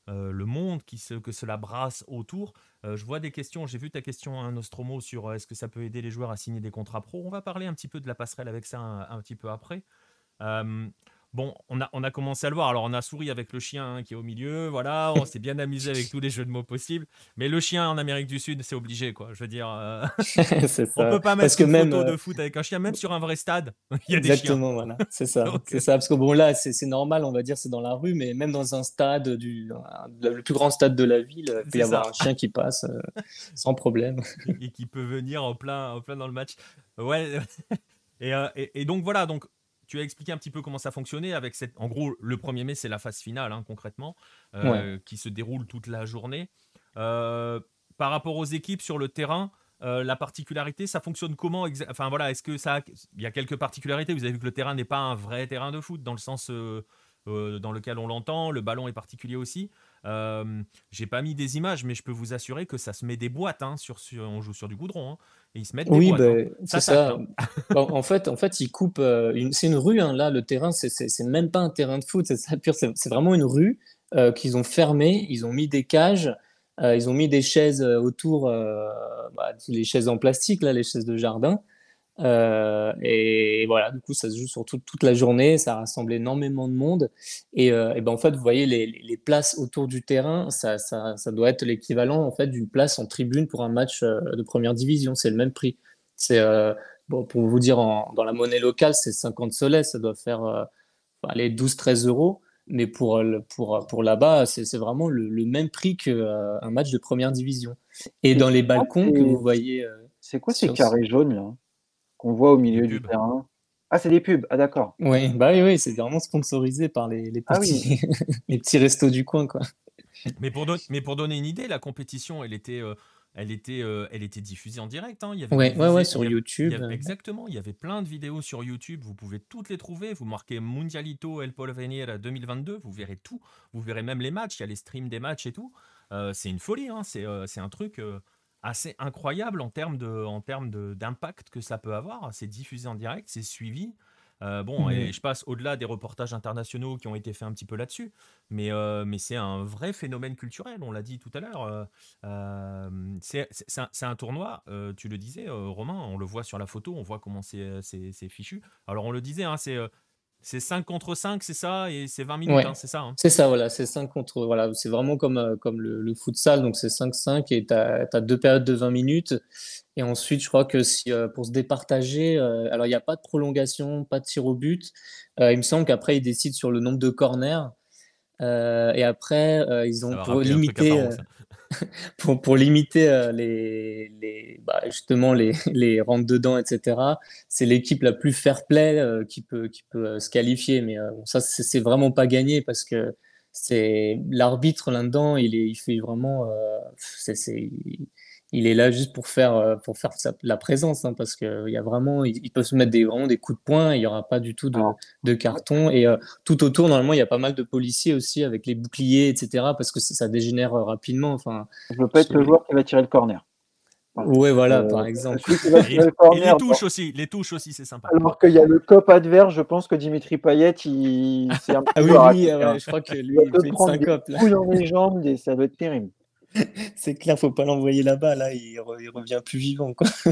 le monde qui que cela brasse autour. je vois des questions. J'ai vu ta question, hein, Nostromo, sur est-ce que ça peut aider les joueurs à signer des contrats pro. On va parler un petit peu de la passerelle avec ça un, petit peu après. Bon, on a, on a commencé à le voir. Alors, on a souri avec le chien hein, qui est au milieu. Voilà, on s'est bien amusé avec tous les jeux de mots possibles. Mais le chien en Amérique du Sud, c'est obligé, quoi. Je veux dire, euh... on peut pas mettre une photo de euh, foot avec un chien, même sur un vrai stade. Il y a des Exactement, voilà. C'est ça. c'est ça. Parce que bon, là, c'est normal, on va dire, c'est dans la rue, mais même dans un stade, du, le plus grand stade de la ville, il peut y avoir un chien qui passe euh, sans problème. Et qui peut venir en plein, en plein dans le match. Ouais. et, euh, et, et donc, voilà. Donc, tu as expliqué un petit peu comment ça fonctionnait avec cette. En gros, le 1er mai, c'est la phase finale, hein, concrètement, euh, qui se déroule toute la journée. Euh, par rapport aux équipes sur le terrain, euh, la particularité, ça fonctionne comment Enfin voilà, est-ce que ça, il y a quelques particularités? Vous avez vu que le terrain n'est pas un vrai terrain de foot dans le sens dans lequel on l'entend. Le ballon est particulier aussi. Euh, j'ai pas mis des images, mais je peux vous assurer que ça se met des boîtes. Hein, sur, on joue sur du goudron. Hein, et ils se mettent des oui. Ben, c'est ça. en, fait, en fait, ils coupent. Euh, c'est une rue, hein, là, le terrain, c'est même pas un terrain de foot. C'est vraiment une rue euh, qu'ils ont fermée. Ils ont mis des cages. ils ont mis des chaises autour, bah, les chaises en plastique, là, les chaises de jardin. Euh, et voilà, du coup, ça se joue sur toute la journée, ça rassemble énormément de monde. Et, euh, ben, en fait, vous voyez, les, les places autour du terrain, ça, ça, ça doit être l'équivalent en fait, d'une place en tribune pour un match euh, de première division. C'est le même prix. C'est, bon, pour vous dire, en, dans la monnaie locale, c'est 50 soleils, ça doit faire les 12-13 euros. Mais pour, pour, pour là-bas, c'est vraiment le, le, même prix qu'un match de première division. Et dans les balcons que vous voyez. C'est quoi ces carrés jaunes là? Qu'on voit au milieu du terrain. Ah, c'est des pubs. Ah, d'accord. Oui, bah oui, oui c'est vraiment sponsorisé par les, les, ah petits, les petits restos du coin, quoi. Mais pour, mais pour donner une idée, la compétition, elle était, euh, elle était, euh, elle était diffusée en direct. Hein. Il y avait ouais, ouais, sur YouTube. exactement. Il y avait plein de vidéos sur YouTube. Vous pouvez toutes les trouver. Vous marquez Mundialito El Porvenir 2022. Vous verrez tout. Vous verrez même les matchs. Il y a les streams des matchs et tout. Euh, c'est une folie. Hein. C'est un truc assez incroyable en termes de, en termes d'impact que ça peut avoir. C'est diffusé en direct, c'est suivi. Euh, bon, et je passe au-delà des reportages internationaux qui ont été faits un petit peu là-dessus, mais, euh, mais c'est un vrai phénomène culturel, on l'a dit tout à l'heure. Euh, c'est un, un, tournoi, tu le disais, Romain, on le voit sur la photo, on voit comment c'est fichu. Alors on le disait, hein, c'est c'est 5 contre 5, c'est ça? Et c'est 20 minutes, hein, c'est ça hein? C'est ça, voilà. C'est 5 contre. Voilà, c'est vraiment comme, euh, comme le, le futsal. Donc c'est 5-5 et tu as, deux périodes de 20 minutes. Et ensuite, je crois que si, euh, pour se départager, euh, alors il n'y a pas de prolongation, pas de tir au but. il me semble qu'après, ils décident sur le nombre de corners. et après, ils ont pour limiter. pour, pour, limiter euh, les, les bah, justement les, les rentres dedans, etc. C'est l'équipe la plus fair play euh, qui peut, qui peut euh, se qualifier. Mais ça, c'est vraiment pas gagné parce que c'est l'arbitre là-dedans, il, il fait vraiment. c'est il est là juste pour faire, euh, pour faire la présence, hein, parce qu'il y a vraiment, il, peut se mettre des, vraiment des coups de poing, il n'y aura pas du tout de, de carton. Et euh, tout autour, normalement, il y a pas mal de policiers aussi avec les boucliers, etc., parce que ça, dégénère euh, rapidement. Enfin, Je veux pas être le joueur qui va tirer le corner. Oui, voilà, par exemple. Et, les touches aussi, les touches aussi, c'est sympa. Alors qu'il y a le cop adverse, je pense que Dimitri Payet, il... c'est un peu ah oui, oui je crois que lui, il, fait une syncope. Là. dans les jambes, et ça doit être terrible. c'est clair, faut pas l'envoyer là-bas. Là, il, revient plus vivant. Quoi.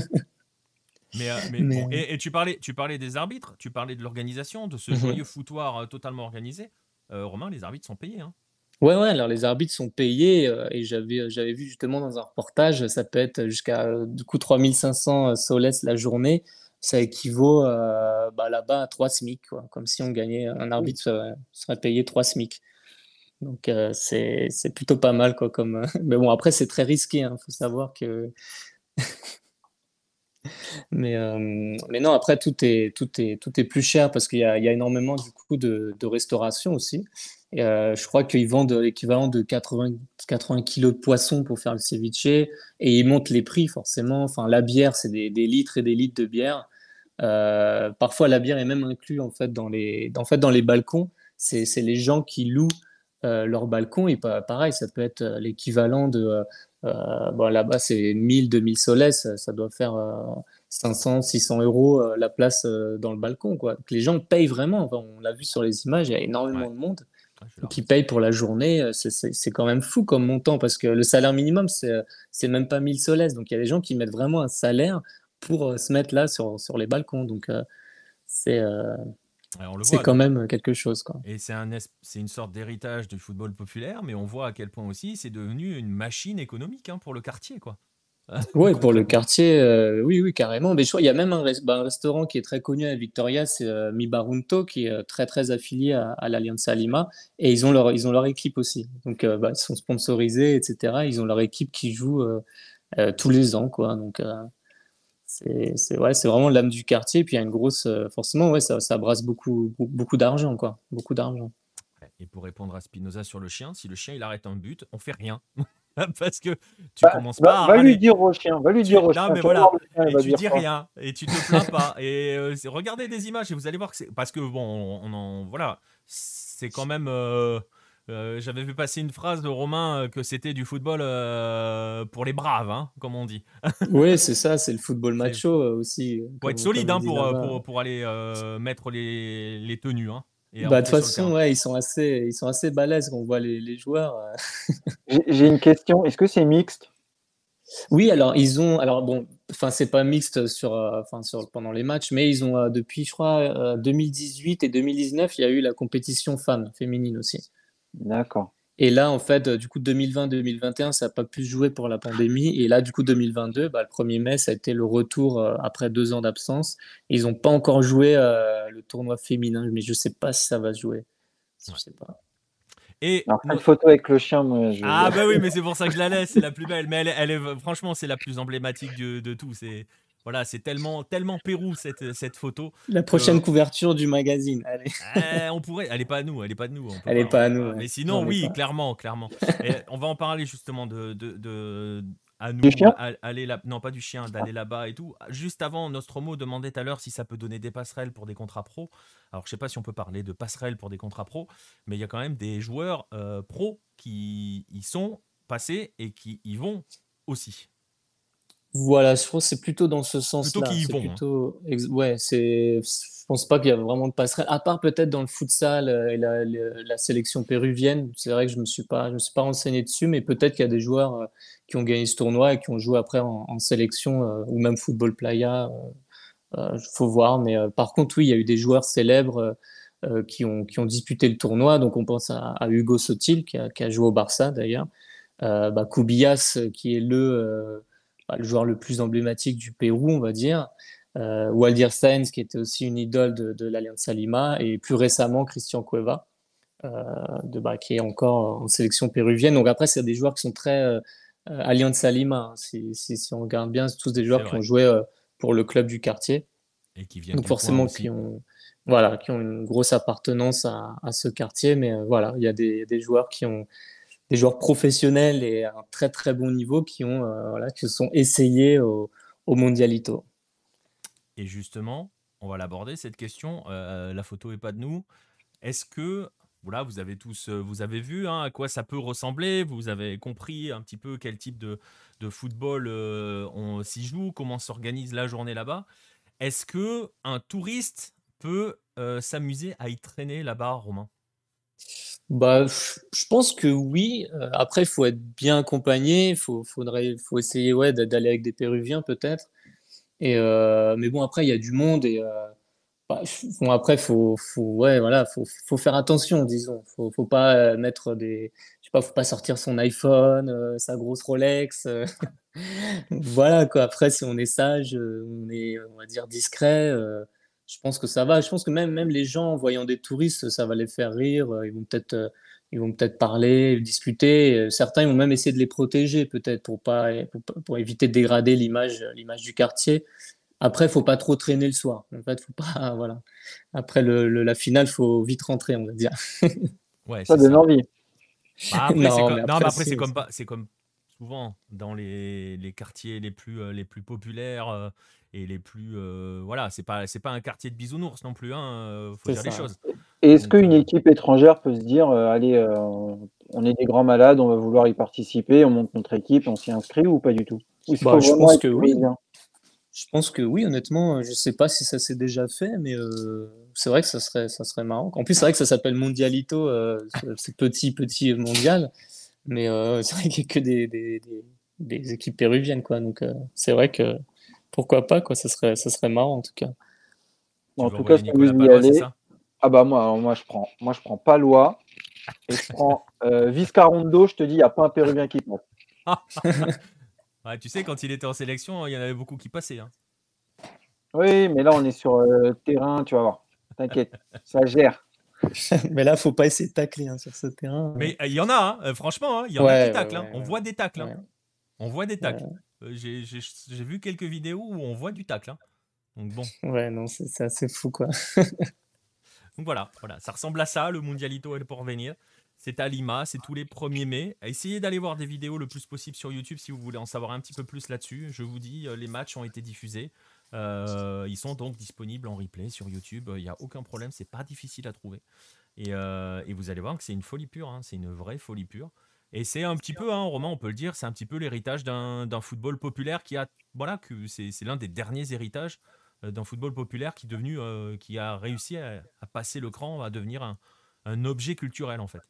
Mais, euh, et, tu, parlais, tu parlais des arbitres, tu parlais de l'organisation, de ce mhm. joyeux foutoir euh, totalement organisé. Euh, Romain, les arbitres sont payés. Hein. Ouais, ouais, alors les arbitres sont payés et j'avais, j'avais vu justement dans un reportage, ça peut être jusqu'à du coup 3500 soles la journée. Ça équivaut bah, là-bas à 3 SMIC, quoi. comme si on gagnait, un arbitre serait payé 3 SMIC. Donc euh, c'est plutôt pas mal quoi comme euh, mais bon après c'est très risqué il hein, faut savoir que mais euh, mais non après tout est tout est tout est plus cher parce qu'il y, y, a énormément du coup de, de restauration aussi. Et, je crois qu'ils vendent l'équivalent de 80 80 kilos de poisson pour faire le ceviche et ils montent les prix forcément. Enfin la bière c'est des, des, litres et des litres de bière. Parfois la bière est même inclue en fait dans les fait dans les balcons. C'est les gens qui louent euh, leur balcon. Et pareil, ça peut être euh, l'équivalent de. Euh, bon, là-bas, c'est 1000, 2000 soles, ça, ça doit faire 500, 600 euros la place dans le balcon. Quoi. Donc, les gens payent vraiment. on l'a vu sur les images, il y a énormément de monde qui paye pour la journée. C'est quand même fou comme montant parce que le salaire minimum, c'est même pas 1000 soles. Donc il y a des gens qui mettent vraiment un salaire pour se mettre là sur, sur les balcons. Donc c'est c'est quand même quelque chose. Quoi. Et c'est un, une sorte d'héritage du football populaire, mais on voit à quel point aussi c'est devenu une machine économique hein, pour le quartier. quoi. Oui, pour le quartier, euh, oui, oui, carrément. Mais je crois il y a même un, bah, restaurant qui est très connu à Victoria, c'est euh, Mibarunto, qui est euh, très très affilié à, à l'Alliance Lima, et ils ont leur ils ont leur équipe aussi. Donc, bah, ils sont sponsorisés, etc. Ils ont leur équipe qui joue tous les ans, quoi. Donc, c'est ouais, c'est vraiment l'âme du quartier. Puis il y a une grosse, forcément, ouais, ça, ça brasse beaucoup beaucoup d'argent, quoi, beaucoup d'argent. Et pour répondre à Spinoza sur le chien, si le chien il arrête un but, on fait rien. parce que tu bah, commences pas va, à. Va lui dire au chien, va lui dire au chien. Non, mais voilà, et tu dis rien, et tu te plains pas. Et euh, regardez des images et vous allez voir que c'est. Parce que bon, on en. Voilà, c'est quand même. Euh, euh, j'avais vu passer une phrase de Romain que c'était du football pour les braves, hein, comme on dit. oui, c'est ça, c'est le football macho aussi. Faut être solide hein, pour, pour, pour, aller mettre les, les tenues. Hein. Bah, de toute façon, ouais, ils sont assez, ils sont assez balèzes quand on voit les, les joueurs. Euh. J'ai une question. Est-ce que c'est mixte? Oui, alors ils ont, alors bon, enfin c'est pas mixte sur, euh, enfin sur pendant les matchs, mais ils ont euh, depuis, je crois, 2018 et 2019, il y a eu la compétition femmes féminine aussi. D'accord. Et là, en fait, du coup, 2020-2021, ça n'a pas pu se jouer pour la pandémie. Et là, du coup, 2022, bah, le 1er mai, ça a été le retour euh, après deux ans d'absence. Ils n'ont pas encore joué euh, le tournoi féminin, mais je ne sais pas si ça va se jouer. Je sais pas. Et une photo avec le chien, moi. Je... Ah bah oui, mais c'est pour ça que je la laisse, c'est la plus belle. Mais elle, elle est, franchement, c'est la plus emblématique de, de tout. C'est voilà, c'est tellement, tellement Pérou cette, cette photo. La prochaine couverture du magazine. Allez. Eh, on pourrait. Elle est pas à nous. Elle est pas de nous. Elle est pas à nous. Mais sinon, oui, clairement, clairement. on va en parler justement de, de, de à nous aller là non pas du chien d'aller là-bas et tout juste avant Nostromo demandait tout à l'heure si ça peut donner des passerelles pour des contrats pro alors je sais pas si on peut parler de passerelles pour des contrats pro mais il y a quand même des joueurs euh, pro qui y sont passés et qui y vont aussi voilà, je pense que c'est plutôt dans ce sens-là. Plutôt qu'ils vont. Hein. Plutôt... Ouais, c'est. Je pense pas qu'il y a vraiment de passerelle, à part peut-être dans le futsal euh, et la, la, sélection péruvienne. C'est vrai que je me suis pas, je me suis pas renseigné dessus, mais peut-être qu'il y a des joueurs euh, qui ont gagné ce tournoi et qui ont joué après en, sélection euh, ou même football playa. Il faut voir, mais par contre, oui, il y a eu des joueurs célèbres qui ont qui ont disputé le tournoi. Donc on pense à, Hugo Sotil qui a, qui a, joué au Barça d'ailleurs, bah, Kubias qui est le le joueur le plus emblématique du Pérou, on va dire. Euh, Waldir Sainz, qui était aussi une idole de, de l'Alliance Lima, et plus récemment Christian Cueva, euh, de, bah, qui est encore en sélection péruvienne. Donc après, c'est des joueurs qui sont très euh, Alliance Lima. Hein. Si, si, on regarde bien, c'est tous des joueurs qui ont joué euh, pour le club du quartier. Et qui viennent Donc forcément, qui ont, voilà, qui ont une grosse appartenance à, à ce quartier. Mais euh, voilà, il y a des, des joueurs qui ont des joueurs professionnels et à un très très bon niveau qui ont euh, voilà, qui se sont essayés au, Mondialito. Et justement, on va l'aborder cette question. Euh, la photo est pas de nous. Est-ce que voilà, vous avez tous, euh, vous avez vu hein, à quoi ça peut ressembler? Vous avez compris un petit peu quel type de, de football on s'y joue, comment s'organise la journée là-bas? Est-ce que un touriste peut s'amuser à y traîner là-bas, Romain? Bah, je pense que oui. Euh, après, il faut être bien accompagné. Il faut, faudrait, faut essayer ouais, d'aller avec des Péruviens peut-être. Euh, mais bon, après, il y a du monde et euh, bah, bon, après, faut, faut, ouais, voilà, faut, faut faire attention, disons. Faut, faut pas mettre des, je sais pas, faut pas sortir son iPhone, sa grosse Rolex. voilà quoi. Après, si on est sage, on est, on va dire discret je pense que ça va. Je pense que même, même les gens, en voyant des touristes, ça va les faire rire. Euh, ils vont peut-être euh, ils vont peut-être parler, discuter. Euh, certains, ils vont même essayer de les protéger, peut-être, pour, pas, pour, éviter de dégrader l'image, l'image du quartier. Après, il faut pas trop traîner le soir. En fait, faut pas, voilà. Après le, la finale, faut vite rentrer, on va dire. Ouais, ça donne envie. Bah, après, c'est comme, après, c'est comme, c'est comme souvent dans les, les, quartiers les plus, les plus populaires et les plus euh, voilà c'est pas c'est pas un quartier de bisounours non plus hein euh, faut dire les choses. Est-ce qu'une euh, équipe étrangère peut se dire allez on est des grands malades on va vouloir y participer on monte notre équipe on s'y inscrit ou pas du tout? Bah, je pense que oui. je pense que oui honnêtement je sais pas si ça s'est déjà fait mais c'est vrai que ça serait ça serait marrant. En plus c'est vrai que ça s'appelle Mondialito c'est petit petit mondial mais c'est vrai qu'il n'y a que des, des, des, des, équipes péruviennes quoi donc c'est vrai que pourquoi pas quoi ça serait ça serait marrant en tout cas en tout cas si vous y allez Ah bah moi, moi je prends, moi je prends pas loi et je prends euh, Viscarondo. Je te dis, il n'y a pas un Péruvien qui passe. tu sais, quand il était en sélection, il y en avait beaucoup qui passaient. Hein. Oui, mais là on est sur le terrain, tu vas voir. T'inquiète, ça gère. mais là, faut pas essayer de tacler hein, sur ce terrain. Mais il y en a, hein, franchement, il y en a qui taclent. on voit des tacles. On voit des tacles. J'ai vu quelques vidéos où on voit du tacle. Donc bon. Ouais, non, c'est assez fou, quoi. Donc voilà, voilà, ça ressemble à ça, le Mundialito et le Porvenir. C'est à Lima, c'est tous les 1er mai. Essayez d'aller voir des vidéos le plus possible sur YouTube si vous voulez en savoir un petit peu plus là-dessus. Je vous dis, euh, les matchs ont été diffusés. Euh, ils sont donc disponibles en replay sur YouTube. Il n'y a aucun problème, c'est pas difficile à trouver. Et, euh, vous allez voir que c'est une folie pure, hein. c'est une vraie folie pure. Et c'est un petit peu, hein, Romain, on peut le dire, c'est un petit peu l'héritage d'un football populaire qui a, voilà, que c'est l'un des derniers héritages euh, d'un football populaire qui, devenu, euh, qui a réussi à, passer le cran, à devenir un, un objet culturel en fait.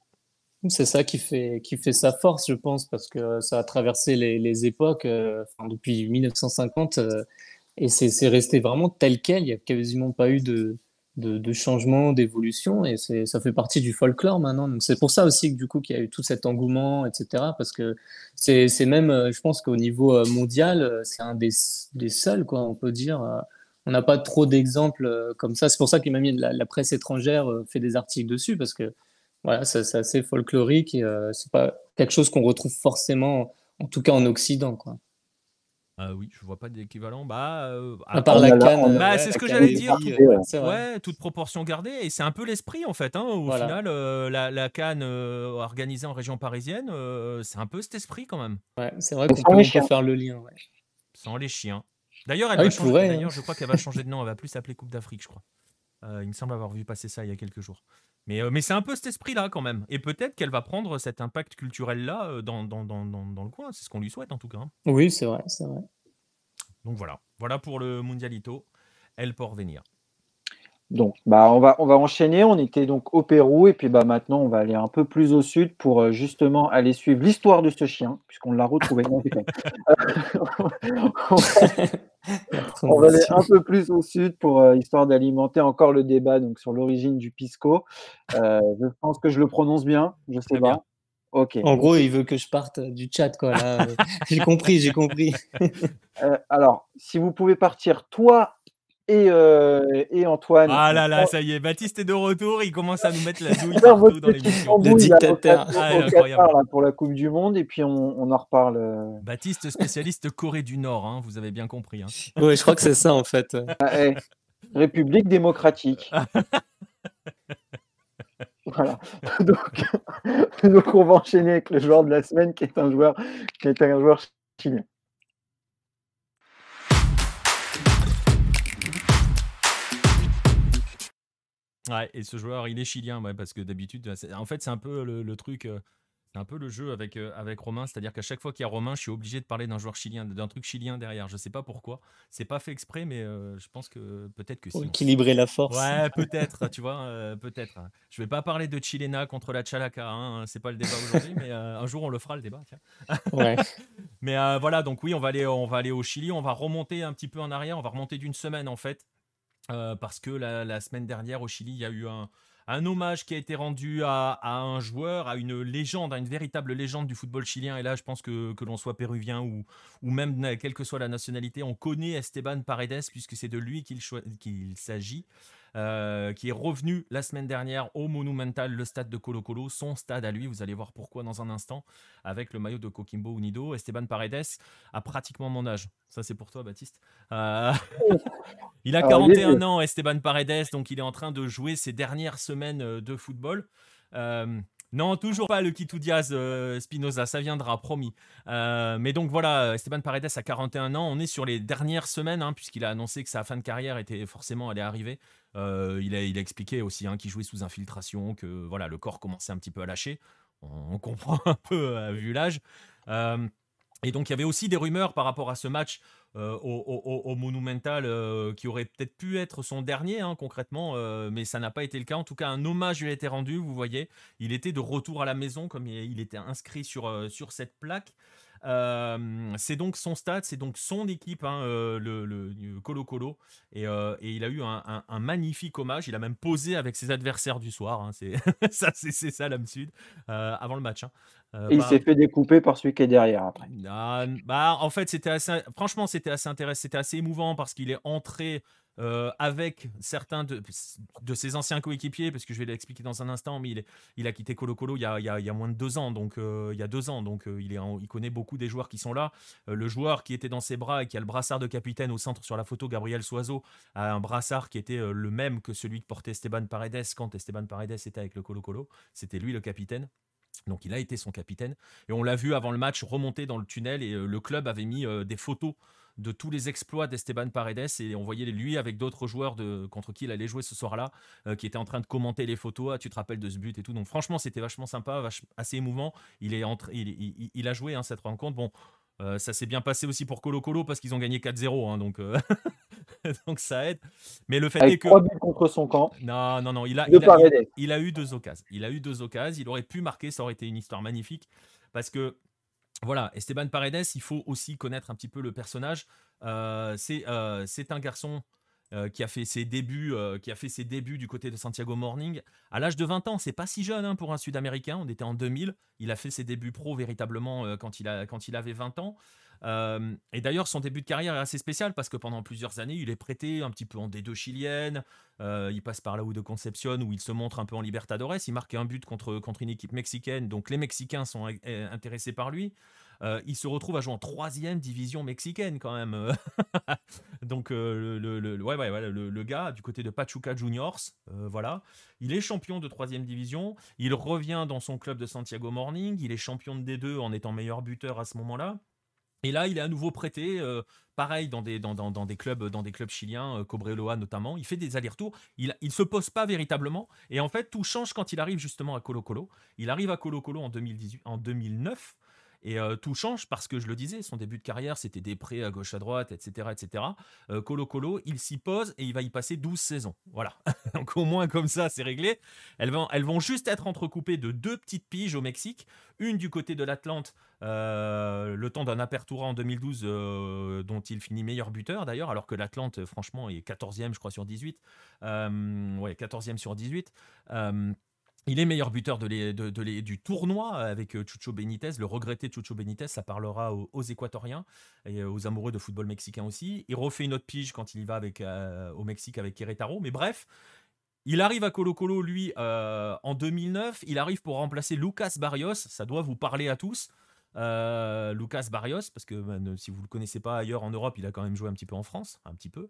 C'est ça qui fait, qui fait sa force, je pense, parce que ça a traversé les, les époques euh, depuis 1950 et c'est resté vraiment tel quel. Il n'y a quasiment pas eu de, changement, d'évolution et ça fait partie du folklore maintenant. Donc c'est pour ça aussi que du coup qu'il y a eu tout cet engouement, etc. Parce que c'est même, je pense qu'au niveau mondial, c'est un des, seuls, quoi, on peut dire on n'a pas trop d'exemples euh, comme ça. C'est pour ça m'a mis la, la, presse étrangère euh, fait des articles dessus parce que voilà, c'est assez folklorique et euh, c'est pas quelque chose qu'on retrouve forcément, en tout cas en Occident, quoi. Ah oui, je vois pas d'équivalent. Bah, à part la canne. Bah, c'est ce que j'allais dire. ouais, toute proportion gardée. Et c'est un peu l'esprit, en fait. Hein, au final, la, la, canne organisée en région parisienne, c'est un peu cet esprit, quand même. Ouais, c'est vrai qu'on peut, faire le lien. Sans les chiens. D'ailleurs, elle ah hein. je crois qu'elle va changer de nom. Elle va plus s'appeler Coupe d'Afrique, je crois. Euh, il me semble avoir vu passer ça il y a quelques jours. Mais, euh, mais c'est un peu cet esprit-là quand même. Et peut-être qu'elle va prendre cet impact culturel-là euh, dans, dans, dans, dans, le coin. C'est ce qu'on lui souhaite en tout cas. Hein. Oui, c'est vrai, c'est vrai. Donc voilà. Voilà pour le Mundialito. Elle pour venir. Donc, bah, on va, on va enchaîner. On était donc au Pérou et puis bah, maintenant, on va aller un peu plus au sud pour euh, justement aller suivre l'histoire de ce chien, puisqu'on l'a retrouvé. on va aller un peu plus au sud pour euh, histoire d'alimenter encore le débat donc, sur l'origine du pisco. Euh, je pense que je le prononce bien, je sais pas. Ok. En gros, il veut que je parte du chat, quoi. j'ai compris, j'ai compris. alors, si vous pouvez partir, toi euh, et, Antoine. Ah là là, ça y est, Baptiste est de retour, il commence à nous mettre la douille partout dans l'émission. Le dictateur. Ah, pour la Coupe du Monde, et puis on, en reparle. Euh. Baptiste, spécialiste Corée du Nord, hein, vous avez bien compris. Hein. Oui, je crois que c'est ça en fait. Ah, eh, République démocratique. voilà. Donc, donc, on va enchaîner avec le joueur de la semaine, qui est un joueur, qui est un joueur chilien. Ouais, et ce joueur, il est chilien, ouais, parce que d'habitude, en fait, c'est un peu le, truc, euh, c'est un peu le jeu avec, euh, avec Romain, c'est-à-dire qu'à chaque fois qu'il y a Romain, je suis obligé de parler d'un joueur chilien, d'un truc chilien derrière. Je sais pas pourquoi, c'est pas fait exprès, mais euh, je pense que peut-être que Pour équilibrer la force. Ouais, peut-être, tu vois, peut-être. Je vais pas parler de Chilena contre la Chalaca, hein, c'est pas le débat aujourd'hui, mais un jour on le fera le débat. Tiens. Ouais. mais voilà, donc oui, on va aller, on va aller au Chili, on va remonter un petit peu en arrière, on va remonter d'une semaine en fait. Euh, parce que la, semaine dernière au Chili, il y a eu un, hommage qui a été rendu à, un joueur, à une légende, à une véritable légende du football chilien. Et là, je pense que, l'on soit péruvien ou même quelle que soit la nationalité, on connaît Esteban Paredes puisque c'est de lui qu'il s'agit. Euh, qui est revenu la semaine dernière au Monumental, le stade de Colo Colo, son stade à lui. Vous allez voir pourquoi dans un instant, avec le maillot de Coquimbo Unido. Esteban Paredes a pratiquement mon âge. Ça, c'est pour toi, Baptiste. Euh, il a 41 ans, Esteban Paredes, donc il est en train de jouer ses dernières semaines euh, de football. Non, toujours pas le Kitou Diaz Spinoza, ça viendra, promis. mais donc voilà, Esteban Paredes a 41 ans, on est sur les dernières semaines, hein, puisqu'il a annoncé que sa fin de carrière était forcément allait arriver. Euh, il, a, expliqué aussi hein, qu'il jouait sous infiltration, que voilà, le corps commençait un petit peu à lâcher. On, comprend un peu euh, vu l'âge. Euh, et donc il y avait aussi des rumeurs par rapport à ce match au, Monumental qui aurait peut-être pu être son dernier hein, concrètement, mais ça n'a pas été le cas. En tout cas, un hommage lui a été rendu, vous voyez. Il était de retour à la maison comme il était inscrit sur, sur cette plaque. c'est donc son stade, c'est donc son équipe, hein, le, Colo Colo, et, il a eu un, magnifique hommage. Il a même posé avec ses adversaires du soir. Hein, c'est ça, c'est ça l'âme sud avant le match. Et il s'est fait découper par celui qui est derrière après. Ah, bah, en fait, c'était assez, franchement, c'était assez intéressant, c'était assez émouvant parce qu'il est entré euh, avec certains de, de, ses anciens coéquipiers, parce que je vais l'expliquer dans un instant, mais il, est, il a quitté Colo Colo il y a, il y a, moins de deux ans, donc euh, il y a deux ans, donc euh, il, est il connaît beaucoup des joueurs qui sont là. le joueur qui était dans ses bras et qui a le brassard de capitaine au centre sur la photo, Gabriel Soiseau, a un brassard qui était le même que celui que portait Esteban Paredes quand Esteban Paredes était avec le Colo Colo. C'était lui le capitaine. Donc il a été son capitaine. Et on l'a vu avant le match remonter dans le tunnel et le club avait mis des photos de tous les exploits d'Esteban Paredes et on voyait lui avec d'autres joueurs de, contre qui il allait jouer ce soir-là euh, qui étaient en train de commenter les photos. Ah, tu te rappelles de ce but et tout. Donc franchement, c'était vachement sympa, assez émouvant. Il, est il, il, a joué hein, cette rencontre. Bon, euh, ça s'est bien passé aussi pour Colo Colo parce qu'ils ont gagné 4-0, hein, donc, euh, donc ça aide. Mais le fait est que. buts contre son camp. Non, non, non, il a, il a, il, a, eu deux occasions. Il a eu deux occasions. Il aurait pu marquer, ça aurait été une histoire magnifique. Parce que voilà, Esteban Paredes, il faut aussi connaître un petit peu le personnage. Euh, c'est un garçon euh, qui a fait ses débuts, qui a fait ses débuts du côté de Santiago Morning à l'âge de 20 ans. C'est pas si jeune hein, pour un Sud-Américain. On était en 2000. Il a fait ses débuts pro véritablement quand il a quand il avait 20 ans. Euh, et d'ailleurs, son début de carrière est assez spécial parce que pendant plusieurs années, il est prêté un petit peu en D2 chilienne. Euh, il passe par là où de Concepción où il se montre un peu en Libertadores. Il marque un but contre, contre une équipe mexicaine, donc les Mexicains sont euh, intéressés par lui. Il se retrouve à jouer en troisième division mexicaine quand même. donc le, le, ouais, ouais, le, le, gars du côté de Pachuca Juniors, voilà, il est champion de troisième division. Il revient dans son club de Santiago Morning. Il est champion de D2 en étant meilleur buteur à ce moment-là. Et là, il est à nouveau prêté, euh, pareil, dans des, dans, dans, des clubs, dans des clubs chiliens, euh, Cobreloa notamment. Il fait des allers-retours. Il ne se pose pas véritablement. Et en fait, tout change quand il arrive justement à Colo Colo. Il arrive à Colo Colo en, 2018, en 2009. Et euh, tout change parce que je le disais, son début de carrière, c'était des prêts à gauche à droite, etc. etc. Colo Colo, il s'y pose et il va y passer 12 saisons. Voilà. Donc au moins comme ça, c'est réglé. Elles vont, juste être entrecoupées de deux petites piges au Mexique. Une du côté de l'Atlante euh, le temps d'un Apertura en 2012 euh, dont il finit meilleur buteur d'ailleurs, alors que l'Atlante, franchement, est 14e, je crois, sur 18. Euh, ouais, 14e sur 18. Il est meilleur buteur de du tournoi avec Chucho Benitez, le regretté Chucho Benitez, ça parlera aux, Équatoriens et aux amoureux de football mexicain aussi. Il refait une autre pige quand il y va au Mexique avec Querétaro, mais bref, il arrive à Colo Colo, lui, en 2009. Il arrive pour remplacer Lucas Barrios. Ça doit vous parler à tous. Euh, Lucas Barrios, parce que ben, si vous ne le connaissez pas ailleurs en Europe, il a quand même joué un petit peu en France, un petit peu.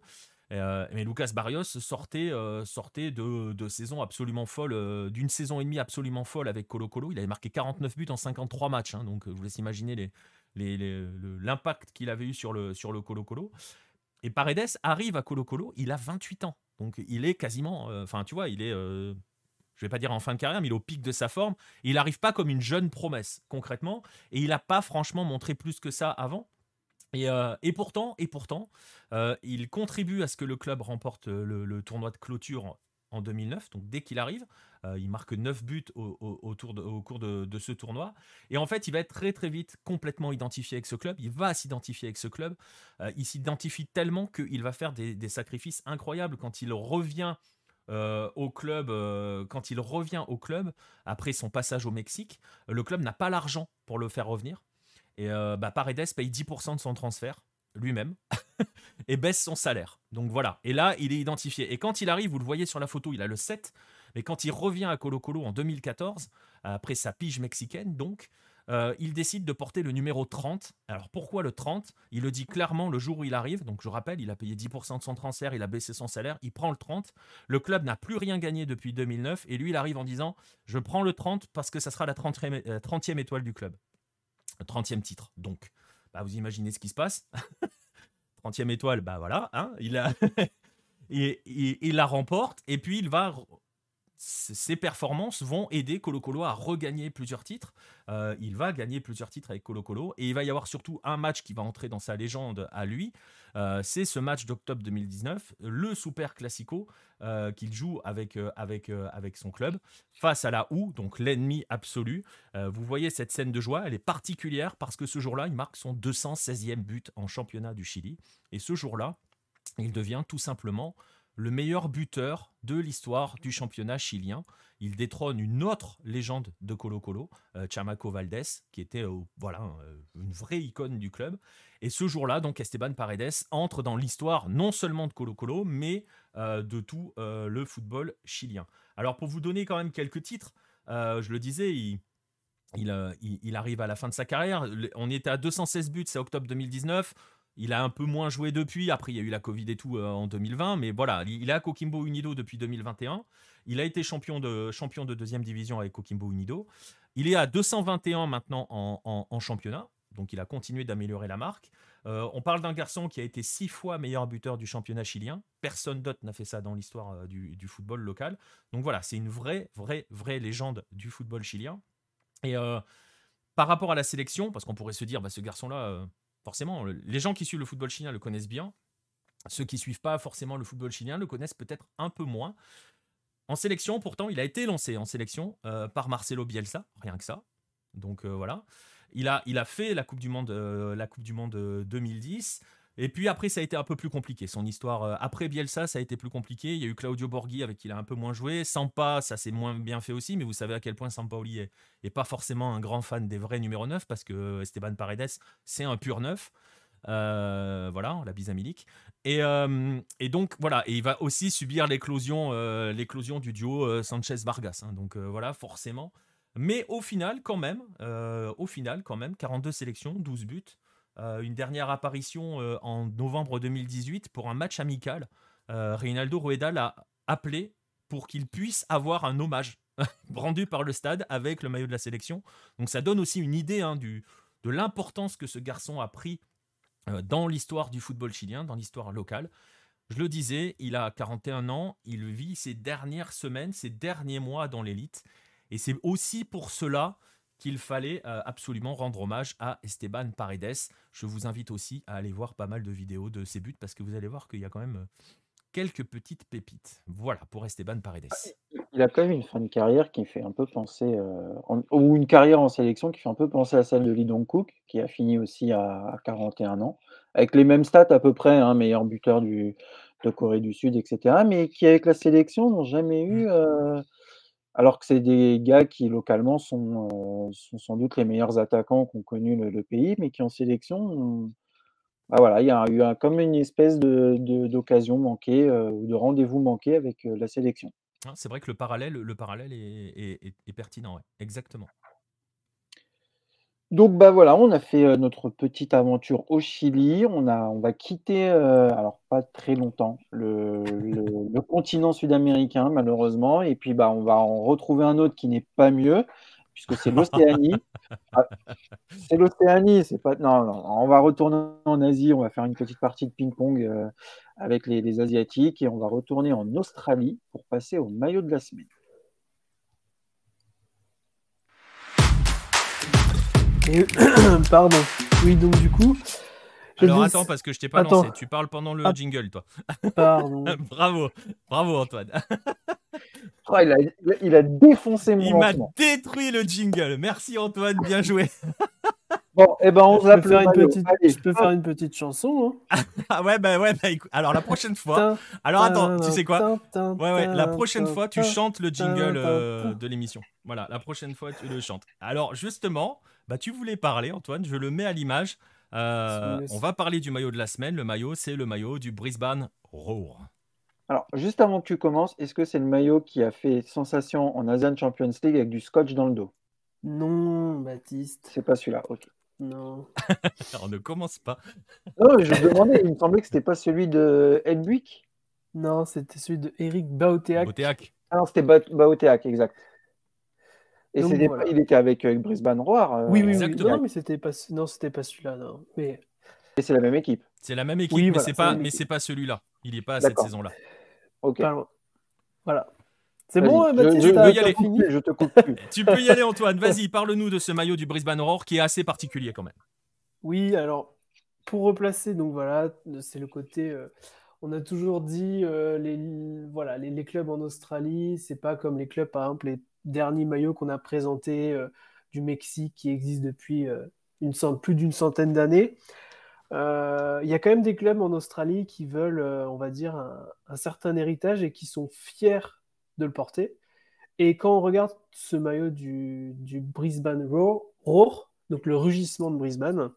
Euh, mais Lucas Barrios sortait, euh, de, saison absolument folle, d'une saison et demie absolument folle avec Colo Colo. Il avait marqué 49 buts en 53 matchs, hein, donc vous laisse imaginer l'impact qu'il avait eu sur le, sur le Colo Colo. Et Paredes arrive à Colo Colo, il a 28 ans. Donc il est quasiment, enfin tu vois, il est je vais pas dire en fin de carrière, mais il est au pic de sa forme. il n'arrive pas comme une jeune promesse, concrètement. Et il n'a pas franchement montré plus que ça avant. Et, euh, pourtant, et pourtant euh, il contribue à ce que le club remporte le, tournoi de clôture en 2009. Donc dès qu'il arrive, euh, il marque 9 buts au, cours de, ce tournoi. Et en fait, il va être très très vite complètement identifié avec ce club. Il va s'identifier avec ce club. il s'identifie tellement qu'il va faire des, sacrifices incroyables quand il revient euh, au club, euh, quand il revient au club, après son passage au Mexique, le club n'a pas l'argent pour le faire revenir. Et euh, bah, Paredes paye 10% de son transfert lui-même et baisse son salaire. Donc voilà. Et là, il est identifié. Et quand il arrive, vous le voyez sur la photo, il a le 7. Mais quand il revient à Colo Colo en 2014, après sa pige mexicaine, donc, euh, il décide de porter le numéro 30. Alors pourquoi le 30 Il le dit clairement le jour où il arrive. Donc je rappelle, il a payé 10% de son transfert, il a baissé son salaire, il prend le 30. Le club n'a plus rien gagné depuis 2009 et lui il arrive en disant je prends le 30 parce que ça sera la 30e, euh, étoile du club. 30e titre. Donc bah, vous imaginez ce qui se passe. 30e étoile, bah voilà, hein, il, la remporte et puis il va ces performances vont aider Colo Colo à regagner plusieurs titres. Euh, il va gagner plusieurs titres avec Colo Colo et il va y avoir surtout un match qui va entrer dans sa légende à lui. Euh, c'est ce match d'octobre 2019, le Super Classico euh, qu'il joue avec, avec, avec son club face à la OU, donc l'ennemi absolu. vous voyez cette scène de joie, elle est particulière parce que ce jour-là, il marque son 216e but en championnat du Chili. Et ce jour-là, il devient tout simplement le meilleur buteur de l'histoire du championnat chilien. Il détrône une autre légende de Colo Colo, euh, Chamaco Valdés, qui était euh, voilà euh, une vraie icône du club. Et ce jour-là, donc Esteban Paredes entre dans l'histoire non seulement de Colo Colo, mais de tout le football chilien. Alors pour vous donner quand même quelques titres, je le disais, il, il, arrive à la fin de sa carrière. On était à 216 buts, c'est octobre 2019. Il a un peu moins joué depuis. Après, il y a eu la Covid et tout euh, en 2020. Mais voilà, il est à Coquimbo Unido depuis 2021. Il a été champion de, champion de deuxième division avec Coquimbo Unido. Il est à 221 maintenant en, championnat. Donc, il a continué d'améliorer la marque. Euh, on parle d'un garçon qui a été six fois meilleur buteur du championnat chilien. Personne d'autre n'a fait ça dans l'histoire euh, du, football local. Donc voilà, c'est une vraie, vraie, vraie légende du football chilien. Et par rapport à la sélection, parce qu'on pourrait se dire, bah, ce garçon-là, forcément, les gens qui suivent le football chilien le connaissent bien. Ceux qui suivent pas forcément le football chilien le connaissent peut-être un peu moins. En sélection, pourtant, il a été lancé en sélection euh, par Marcelo Bielsa, rien que ça. Donc euh, voilà. Il a, fait la Coupe du Monde, euh, la coupe du Monde 2010. Et puis après, ça a été un peu plus compliqué. Son histoire, euh, après Bielsa, ça a été plus compliqué. Il y a eu Claudio Borghi avec qui il a un peu moins joué. Sampa, ça s'est moins bien fait aussi, mais vous savez à quel point Sampaoli est, est pas forcément un grand fan des vrais numéros 9 parce que Esteban Paredes, c'est un pur neuf. Euh, voilà, la bise Et, euh, et, donc, voilà, et il va aussi subir l'éclosion, l'éclosion du duo Sanchez-Vargas. Hein. donc voilà, forcément. Mais au final, quand même, au final, quand même, 42 sélections, 12 buts. Euh, une dernière apparition euh, en novembre 2018 pour un match amical. Euh, Reinaldo Rueda l'a appelé pour qu'il puisse avoir un hommage rendu par le stade avec le maillot de la sélection. Donc ça donne aussi une idée hein, de l'importance que ce garçon a pris dans l'histoire du football chilien, dans l'histoire locale. Je le disais, il a 41 ans, il vit ses dernières semaines, ses derniers mois dans l'élite. Et c'est aussi pour cela qu'il fallait euh, absolument rendre hommage à Esteban Paredes. Je vous invite aussi à aller voir pas mal de vidéos de ses buts parce que vous allez voir qu'il y a quand même euh, quelques petites pépites. Voilà pour Esteban Paredes. Ah, il a quand même une fin de carrière qui fait un peu penser, euh, ou une carrière en sélection qui fait un peu penser à celle de Lee Cook, qui a fini aussi à, 41 ans, avec les mêmes stats à peu près, hein, meilleur buteur du, de Corée du Sud, etc., mais qui avec la sélection n'ont jamais eu... Mmh. Alors que c'est des gars qui localement sont, sont sans doute les meilleurs attaquants qu'ont connu le, pays, mais qui en sélection, bah voilà, il y a eu comme une espèce de, d'occasion manquée ou de rendez-vous manqué avec la sélection. Ah, c'est vrai que le parallèle, le parallèle est, pertinent, exactement. Donc bah voilà, on a fait notre petite aventure au Chili. On a, on va quitter, euh, alors pas très longtemps, le, continent sud-américain malheureusement, et puis bah on va en retrouver un autre qui n'est pas mieux, puisque c'est l'Océanie. Ah, c'est l'Océanie, c'est pas. Non, non, on va retourner en Asie. On va faire une petite partie de ping-pong euh, avec les, les asiatiques, et on va retourner en Australie pour passer au maillot de la semaine. Pardon. Oui, donc du coup. Alors attends, parce que je t'ai pas lancé. Tu parles pendant le ah. jingle, toi. Pardon. bravo, bravo Antoine. Oh, il, a, il, a, défoncé mon Il m'a détruit le jingle. Merci Antoine, bien joué. Bon, et eh ben on va faire une petite. je peux faire une petite chanson. Hein. ah ouais, bah ouais, bah Alors la prochaine fois. Alors attends, tu sais quoi? Ouais, ouais. La prochaine fois, tu chantes le jingle euh, de l'émission. Voilà, la prochaine fois, tu le chantes. Alors justement, bah tu voulais parler, Antoine. Je le mets à l'image. Euh, on va parler du maillot de la semaine. Le maillot, c'est le maillot du Brisbane Roar. Alors, juste avant que tu commences, est-ce que c'est le maillot qui a fait sensation en Asian Champions League avec du scotch dans le dos? Non, Baptiste. C'est pas celui-là, ok. Non. On ne commence pas. Non, je me demandais, il me semblait que c'était pas celui de Hedwick. Non, c'était celui de Eric Baoteac. Baoteac. Ah non, c'était Baoteac, exact. Et il était avec, euh, Brisbane Roar. Euh, oui, oui, oui. Non, mais c'était pas, non, c'était pas celui-là. Non. Mais... Et c'est la même équipe. C'est la même équipe, mais c'est pas, mais c'est pas celui-là. Il n'est pas à cette saison-là. Ok. voilà. C'est bon, Baptiste, je, peux y aller. je te coupe tu peux y aller, Antoine. Vas-y, parle-nous de ce maillot du Brisbane Roar qui est assez particulier quand même. Oui, alors pour replacer, donc voilà, c'est le côté. Euh, on a toujours dit euh, les, voilà, les, clubs en Australie, c'est pas comme les clubs, par exemple, les derniers maillots qu'on a présentés euh, du Mexique qui existent depuis une plus d'une centaine d'années. Il y a quand même des clubs en Australie qui veulent, on va dire, un, certain héritage et qui sont fiers de le porter. Et quand on regarde ce maillot du, Brisbane Roar, donc le rugissement de Brisbane,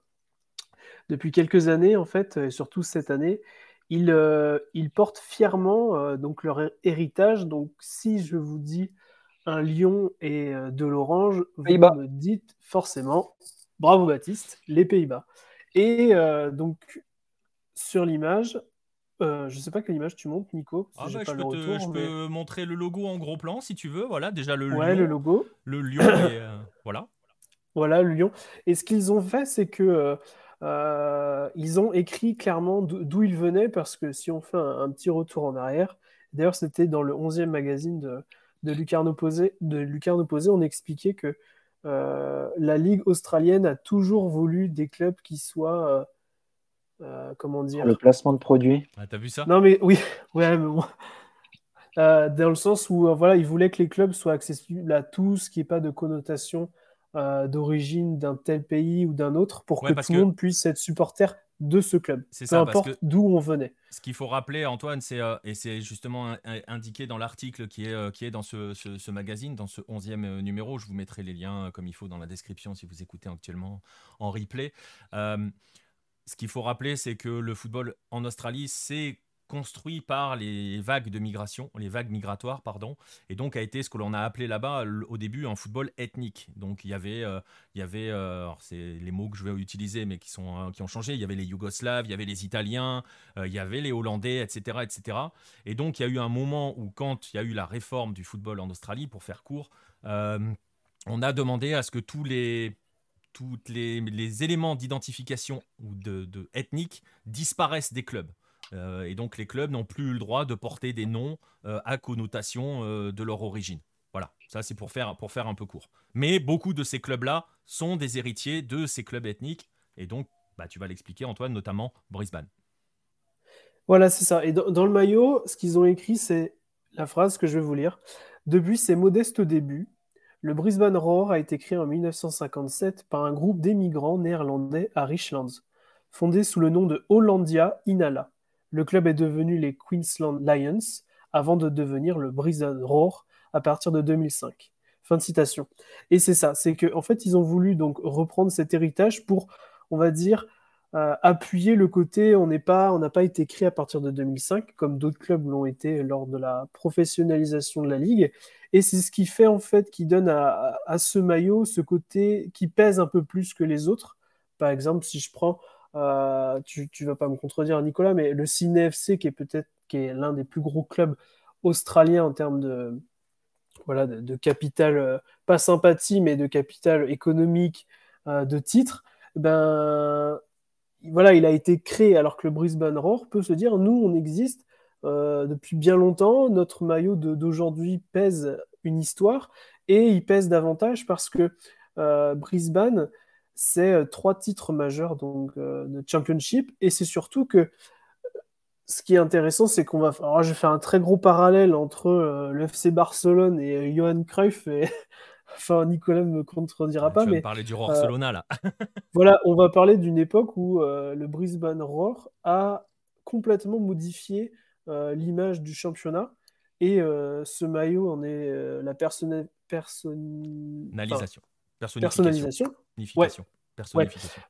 depuis quelques années, en fait, et surtout cette année, ils, euh, portent fièrement euh, donc leur héritage. Donc, si je vous dis un lion et euh, de l'orange, vous me dites forcément, bravo Baptiste, les Pays-Bas. Et donc, sur l'image, euh, je sais pas quelle image tu montes, Nico. Ah bah, je, peux, je peux, montrer le logo en gros plan si tu veux. Voilà, déjà le ouais, le logo. Le lion, et, euh, voilà. Voilà, le lion. Et ce qu'ils ont fait, c'est que euh, ils ont écrit clairement d'où ils venaient, parce que si on fait un, petit retour en arrière, d'ailleurs, c'était dans le 11e magazine de, de Lucarno Posé, de Lucarno Posé, on expliquait que la Ligue australienne a toujours voulu des clubs qui soient euh, comment dire? Le placement de produits. Ah, T'as vu ça? Non, mais oui, ouais, mais bon. Euh, dans le sens où euh, voilà, ils voulaient que les clubs soient accessibles à tous, qu'il n'y ait pas de connotation d'origine d'un tel pays ou d'un autre, pour que tout le monde puisse être supporter de ce club, peu ça, importe d'où on venait. Ce qu'il faut rappeler, Antoine, c'est et c'est justement indiqué dans l'article qui est, qui est dans ce, ce, magazine, dans ce 11e numéro. Je vous mettrai les liens comme il faut dans la description si vous écoutez actuellement en replay ce qu'il faut rappeler, c'est que le football en Australie, s'est construit par les vagues de migration, les vagues migratoires, pardon, et donc a été ce que l'on a appelé là-bas au début un football ethnique. Donc il y avait, euh, il y avait, euh, c'est les mots que je vais utiliser, mais qui sont, euh, qui ont changé. Il y avait les Yougoslaves, il y avait les Italiens, il y avait les Hollandais, etc., etc. Et donc il y a eu un moment où, quand il y a eu la réforme du football en Australie, pour faire court, on a demandé à ce que tous les tous les, éléments d'identification ou de, ethnique disparaissent des clubs. Euh, et donc les clubs n'ont plus le droit de porter des noms euh, à connotation euh, de leur origine. Voilà, ça c'est pour faire, un peu court. Mais beaucoup de ces clubs-là sont des héritiers de ces clubs ethniques. Et donc, bah, tu vas l'expliquer Antoine, notamment Brisbane. Voilà, c'est ça. Et dans, le maillot, ce qu'ils ont écrit, c'est la phrase que je vais vous lire. Depuis ses modestes débuts, le Brisbane Roar a été créé en 1957 par un groupe d'émigrants néerlandais à Richlands, fondé sous le nom de Hollandia Inala. Le club est devenu les Queensland Lions avant de devenir le Brisbane Roar à partir de 2005. Fin de citation. Et c'est ça, c'est qu'en en fait, ils ont voulu donc reprendre cet héritage pour, on va dire, euh, appuyer le côté on n'est pas on n'a pas été créé à partir de 2005 comme d'autres clubs l'ont été lors de la professionnalisation de la ligue et c'est ce qui fait en fait qui donne à, ce maillot ce côté qui pèse un peu plus que les autres par exemple si je prends euh, tu, tu vas pas me contredire Nicolas mais le Cine FC qui est peut-être qui est l'un des plus gros clubs australiens en termes de voilà de, capital euh, pas sympathie mais de capital économique de titre ben voilà, il a été créé alors que le Brisbane Roar peut se dire nous, on existe euh, depuis bien longtemps, notre maillot d'aujourd'hui pèse une histoire et il pèse davantage parce que euh, Brisbane, c'est euh, trois titres majeurs donc, de Championship et c'est surtout que ce qui est intéressant, c'est qu'on va. Alors, je faire un très gros parallèle entre le FC Barcelone et Johan Cruyff et, Enfin, Nicolas ne me contredira pas. Tu mais parler du Barcelona là. voilà, on va parler d'une époque où euh, le Brisbane Roar a complètement modifié euh, l'image du championnat. Et euh, ce maillot en est la personne personnalisation. personnalisation. Personnification. Personnification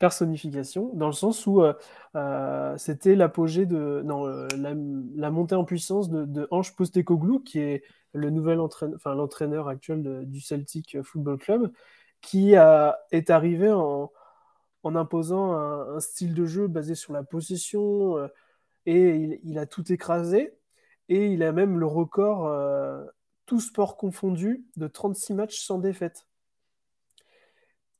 personnification, dans le sens où euh, euh, c'était l'apogée de non, euh, la, montée en puissance de, de Ange Postecoglou, qui est le nouvel entraîneur, enfin l'entraîneur actuel du Celtic Football Club, qui a, est arrivé en, en imposant un, style de jeu basé sur la possession, et il, il, a tout écrasé, et il a même le record, tout sport confondu, de 36 matchs sans défaite.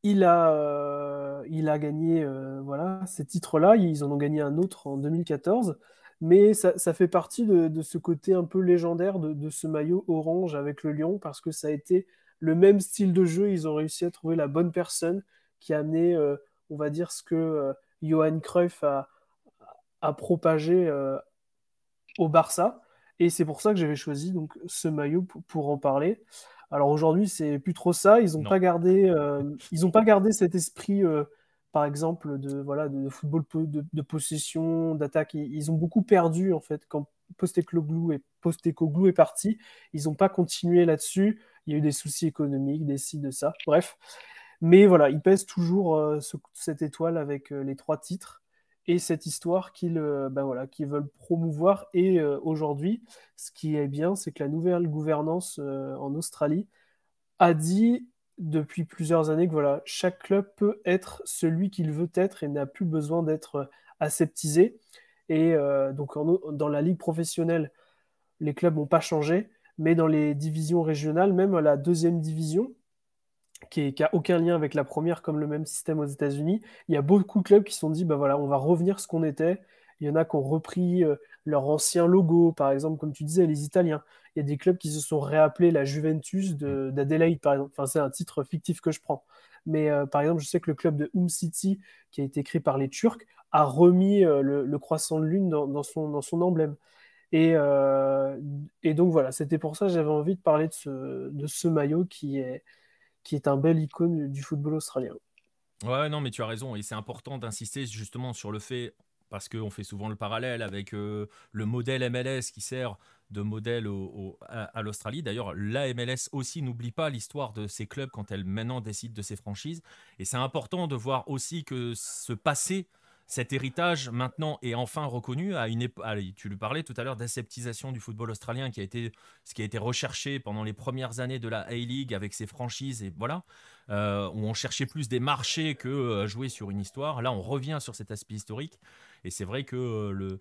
Il a, euh, il a gagné euh, voilà, ces titres-là. Ils en ont gagné un autre en 2014. Mais ça, fait partie de, ce côté un peu légendaire de, ce maillot orange avec le lion, parce que ça a été le même style de jeu. Ils ont réussi à trouver la bonne personne qui a amené, euh, on va dire, ce que Johan Cruyff a, propagé au Barça. Et c'est pour ça que j'avais choisi donc, ce maillot pour, en parler. Alors aujourd'hui, c'est plus trop ça. Ils n'ont pas gardé, ils ont pas gardé cet esprit par exemple, de, voilà, de football de, possession, d'attaque. Ils, ont beaucoup perdu, en fait, quand Postecoglou est, Postecoglou est parti. Ils n'ont pas continué là-dessus. Il y a eu des soucis économiques, des ci, de ça. Bref. Mais voilà, ils pèsent toujours euh, cette étoile avec euh, les trois titres et cette histoire qu'ils euh, ben voilà, veulent promouvoir. Et aujourd'hui, ce qui est bien, c'est que la nouvelle gouvernance en Australie a dit depuis plusieurs années que voilà, chaque club peut être celui qu'il veut être et n'a plus besoin d'être euh, aseptisé. Et euh, donc dans la ligue professionnelle, les clubs n'ont pas changé, mais dans les divisions régionales, même la deuxième division, qui n'a aucun lien avec la première, comme le même système aux États-Unis, il y a beaucoup de clubs qui se sont dit, bah voilà, on va revenir ce qu'on était. Il y en a qui ont repris euh, leur ancien logo, par exemple, comme tu disais, les Italiens. Il y a des clubs qui se sont réappelés la Juventus mm. d'Adelaide, par exemple. Enfin, c'est un titre fictif que je prends. Mais euh, par exemple, je sais que le club de Hum City, qui a été créé par les Turcs, a remis euh, le, croissant de lune dans, son, dans son emblème. Et, et donc voilà, c'était pour ça que j'avais envie de parler de ce, de ce maillot qui est, qui est un bel icône du football australien. Ouais, non, mais tu as raison. Et c'est important d'insister justement sur le fait, parce qu'on fait souvent le parallèle avec le modèle MLS qui sert de modèle à, l'Australie. D'ailleurs, la MLS aussi n'oublie pas l'histoire de ces clubs quand elle maintenant décide de ses franchises. Et c'est important de voir aussi que ce passé, cet héritage maintenant est enfin reconnu à une tu lui parlais tout à l'heure d'aseptisation du football australien qui a été ce qui a été recherché pendant les premières années de la A-League avec ses franchises et voilà euh, où on cherchait plus des marchés que euh, jouer sur une histoire. Là, on revient sur cet aspect historique et c'est vrai que euh, le